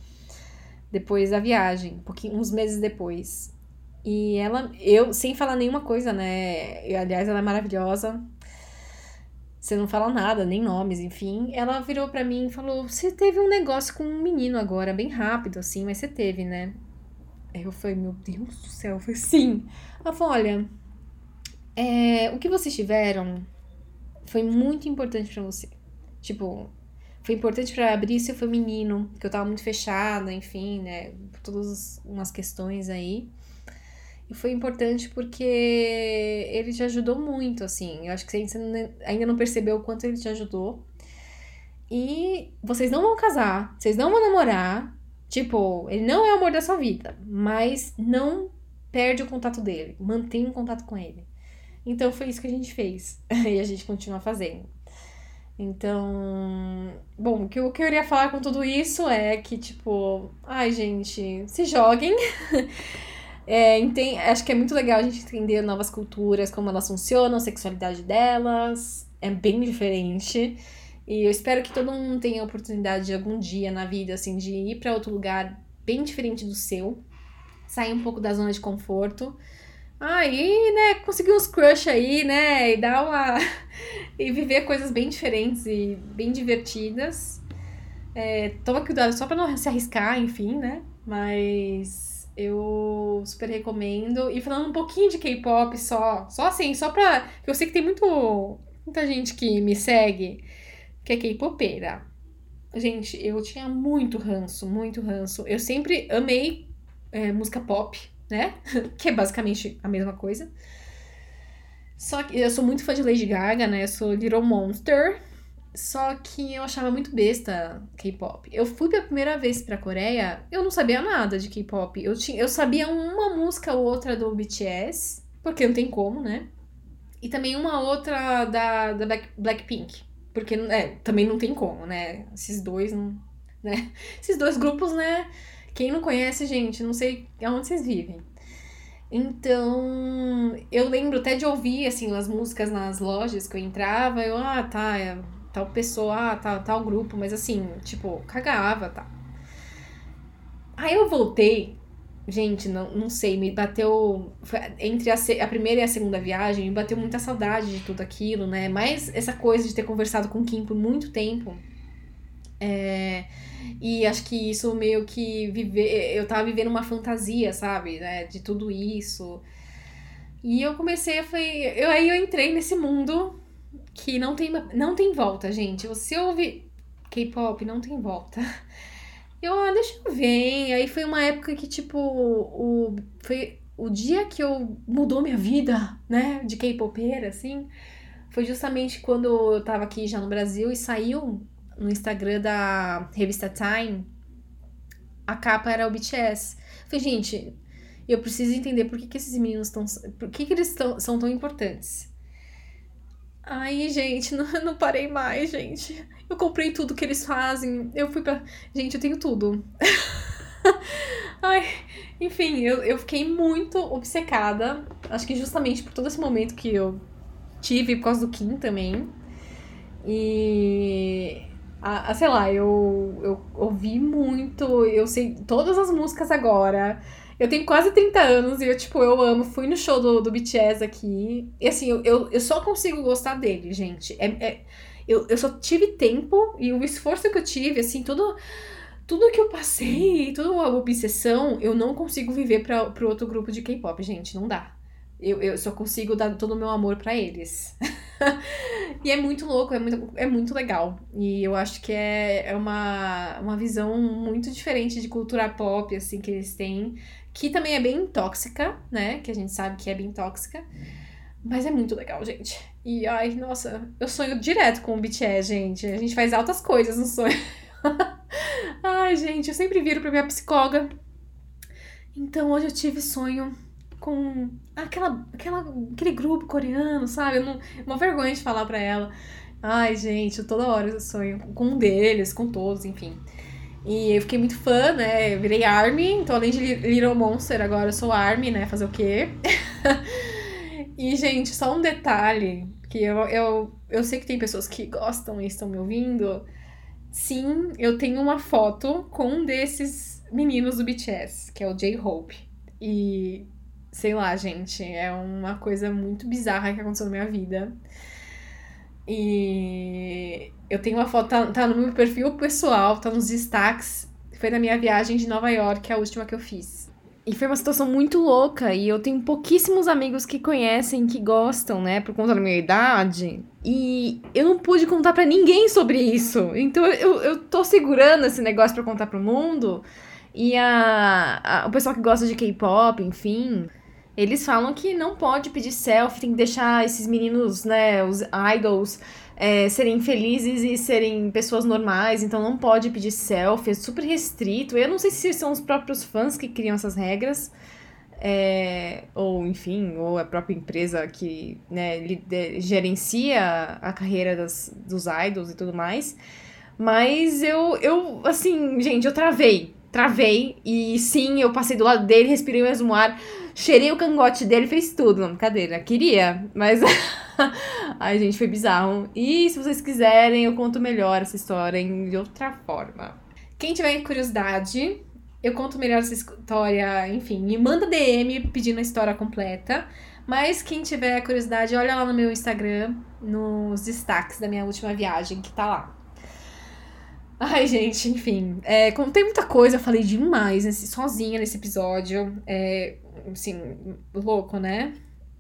A: depois da viagem, pouquinho, uns meses depois. E ela, eu, sem falar nenhuma coisa, né? Eu, aliás, ela é maravilhosa. Você não fala nada, nem nomes, enfim. Ela virou para mim e falou: Você teve um negócio com um menino agora, bem rápido, assim, mas você teve, né? Aí eu falei: Meu Deus do céu. Falei: Sim. Ela falou: Olha, é, o que vocês tiveram foi muito importante para você. Tipo, foi importante para abrir seu feminino, que eu tava muito fechada, enfim, né? Todas umas questões aí. E foi importante porque ele te ajudou muito, assim. Eu acho que você ainda não percebeu o quanto ele te ajudou. E vocês não vão casar, vocês não vão namorar. Tipo, ele não é o amor da sua vida, mas não perde o contato dele, mantém o contato com ele. Então foi isso que a gente fez e a gente continua fazendo. Então, bom, o que eu queria falar com tudo isso é que, tipo, ai, gente, se joguem. É, entende, acho que é muito legal a gente entender novas culturas, como elas funcionam, a sexualidade delas. É bem diferente. E eu espero que todo mundo tenha a oportunidade de algum dia na vida, assim, de ir para outro lugar bem diferente do seu. Sair um pouco da zona de conforto Aí, né, conseguir uns crush aí, né, e dar uma. e viver coisas bem diferentes e bem divertidas. É, toma cuidado só pra não se arriscar, enfim, né? Mas eu super recomendo. E falando um pouquinho de K-pop só, só assim, só pra. Eu sei que tem muito, muita gente que me segue que é K-popeira. Gente, eu tinha muito ranço, muito ranço. Eu sempre amei é, música pop né? que é basicamente a mesma coisa. Só que eu sou muito fã de Lady Gaga, né? Eu sou Little Monster. Só que eu achava muito besta K-pop. Eu fui pela primeira vez pra Coreia, eu não sabia nada de K-pop. Eu, tinha, eu sabia uma música ou outra do BTS, porque não tem como, né? E também uma outra da, da Black, Blackpink. Porque é, também não tem como, né? Esses dois. Né? Esses dois grupos, né? Quem não conhece, gente, não sei aonde vocês vivem. Então, eu lembro até de ouvir, assim, as músicas nas lojas que eu entrava, eu, ah, tá, é tal pessoa, ah, tá, tal grupo, mas assim, tipo, cagava, tá. Aí eu voltei, gente, não, não sei, me bateu, entre a, a primeira e a segunda viagem, me bateu muita saudade de tudo aquilo, né, mas essa coisa de ter conversado com o Kim por muito tempo, é e acho que isso meio que viver. Eu tava vivendo uma fantasia, sabe? Né? De tudo isso. E eu comecei, eu falei. Eu, aí eu entrei nesse mundo que não tem, não tem volta, gente. Você ouve K-pop, não tem volta. Eu, ah, deixa eu ver. Aí foi uma época que, tipo, o, foi o dia que eu mudou minha vida, né? De K-popeira, assim. Foi justamente quando eu tava aqui já no Brasil e saiu no Instagram da revista Time, a capa era o BTS. falei, gente, eu preciso entender por que, que esses meninos estão. Por que, que eles tão, são tão importantes. Aí, gente, não, não parei mais, gente. Eu comprei tudo que eles fazem. Eu fui pra. Gente, eu tenho tudo. Ai, enfim, eu, eu fiquei muito obcecada. Acho que justamente por todo esse momento que eu tive por causa do Kim também. E a, a, sei lá, eu, eu ouvi muito, eu sei todas as músicas agora. Eu tenho quase 30 anos e eu, tipo, eu amo. Fui no show do, do BTS aqui. E assim, eu, eu, eu só consigo gostar dele, gente. É, é, eu, eu só tive tempo e o esforço que eu tive, assim, tudo. Tudo que eu passei, toda a obsessão, eu não consigo viver para pro outro grupo de K-pop, gente. Não dá. Eu, eu só consigo dar todo o meu amor para eles. e é muito louco, é muito, é muito legal. E eu acho que é, é uma, uma visão muito diferente de cultura pop, assim, que eles têm. Que também é bem tóxica, né? Que a gente sabe que é bem tóxica. Mas é muito legal, gente. E, ai, nossa, eu sonho direto com o BTS, gente. A gente faz altas coisas no sonho. ai, gente, eu sempre viro pra minha psicóloga. Então, hoje eu tive sonho com aquela, aquela, aquele grupo coreano, sabe? Não, uma vergonha de falar pra ela. Ai, gente, toda hora eu sonho com um deles, com todos, enfim. E eu fiquei muito fã, né? Eu virei Army, então além de Little Monster, agora eu sou Army, né? Fazer o quê? e, gente, só um detalhe, que eu, eu, eu sei que tem pessoas que gostam e estão me ouvindo. Sim, eu tenho uma foto com um desses meninos do BTS, que é o J-Hope. E sei lá, gente, é uma coisa muito bizarra que aconteceu na minha vida. E eu tenho uma foto, tá, tá no meu perfil pessoal, tá nos destaques. Foi na minha viagem de Nova York, a última que eu fiz. E foi uma situação muito louca, e eu tenho pouquíssimos amigos que conhecem, que gostam, né, por conta da minha idade. E eu não pude contar para ninguém sobre isso. Então eu, eu tô segurando esse negócio para contar pro mundo. E a, a, o pessoal que gosta de K-pop, enfim, Eles falam que não pode pedir selfie, tem que deixar esses meninos, né, os idols, é, serem felizes e serem pessoas normais, então não pode pedir selfie, é super restrito. Eu não sei se são os próprios fãs que criam essas regras, é, ou enfim, ou a própria empresa que né, gerencia a carreira das, dos idols e tudo mais. Mas eu, eu, assim, gente, eu travei. Travei. E sim, eu passei do lado dele, respirei o mesmo ar, cheirei o cangote dele, fez tudo. Não, brincadeira. Queria, mas. Ai, gente, foi bizarro. E se vocês quiserem, eu conto melhor essa história em, de outra forma. Quem tiver curiosidade, eu conto melhor essa história, enfim, me manda DM pedindo a história completa. Mas quem tiver curiosidade, olha lá no meu Instagram, nos destaques da minha última viagem, que tá lá. Ai, gente, enfim. É, contei muita coisa, falei demais nesse, sozinha nesse episódio. É, assim, louco, né?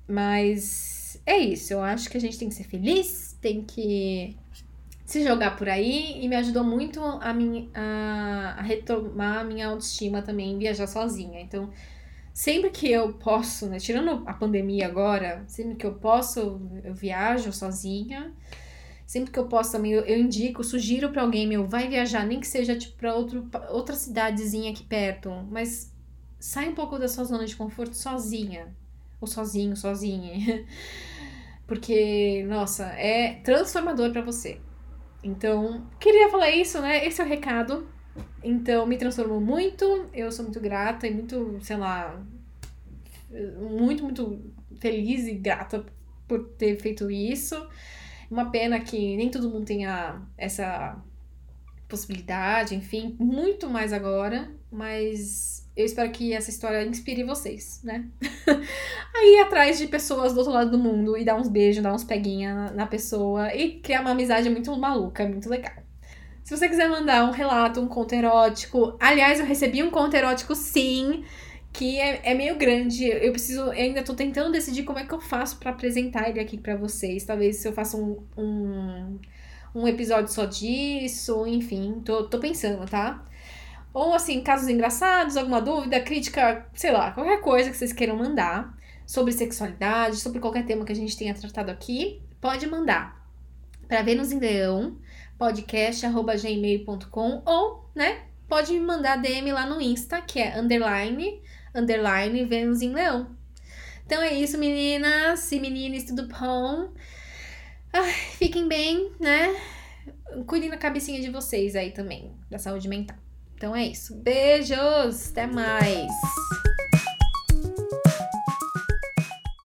A: Mas é isso. Eu acho que a gente tem que ser feliz, tem que se jogar por aí e me ajudou muito a, minha, a, a retomar a minha autoestima também, viajar sozinha. Então, sempre que eu posso, né, tirando a pandemia agora, sempre que eu posso, eu viajo sozinha. Sempre que eu posso também, eu, eu indico, sugiro para alguém meu, vai viajar, nem que seja tipo para outra cidadezinha aqui perto, mas sai um pouco da sua zona de conforto sozinha, ou sozinho, sozinha. Porque, nossa, é transformador para você. Então, queria falar isso, né? Esse é o recado. Então, me transformou muito. Eu sou muito grata e muito, sei lá, muito, muito feliz e grata por ter feito isso. Uma pena que nem todo mundo tenha essa possibilidade, enfim, muito mais agora, mas eu espero que essa história inspire vocês, né? Aí atrás de pessoas do outro lado do mundo e dar uns beijos, dar uns peguinha na, pessoa e criar uma amizade muito maluca, muito legal. Se você quiser mandar um relato, um conto erótico, aliás, eu recebi um conto erótico sim, que é, é meio grande. Eu preciso, eu ainda tô tentando decidir como é que eu faço para apresentar ele aqui para vocês. Talvez se eu faça um, um, um episódio só disso, enfim, tô, tô pensando, tá? Ou assim, casos engraçados, alguma dúvida, crítica, sei lá, qualquer coisa que vocês queiram mandar sobre sexualidade, sobre qualquer tema que a gente tenha tratado aqui, pode mandar para Vênus em Leão, podcast@gmail.com ou, né, pode me mandar DM lá no Insta, que é underline, underline Vênus em Leão. Então é isso, meninas e meninos, tudo bom? Ai, fiquem bem, né? Cuidem da cabecinha de vocês aí também, da saúde mental. Então é isso. Beijos, até mais.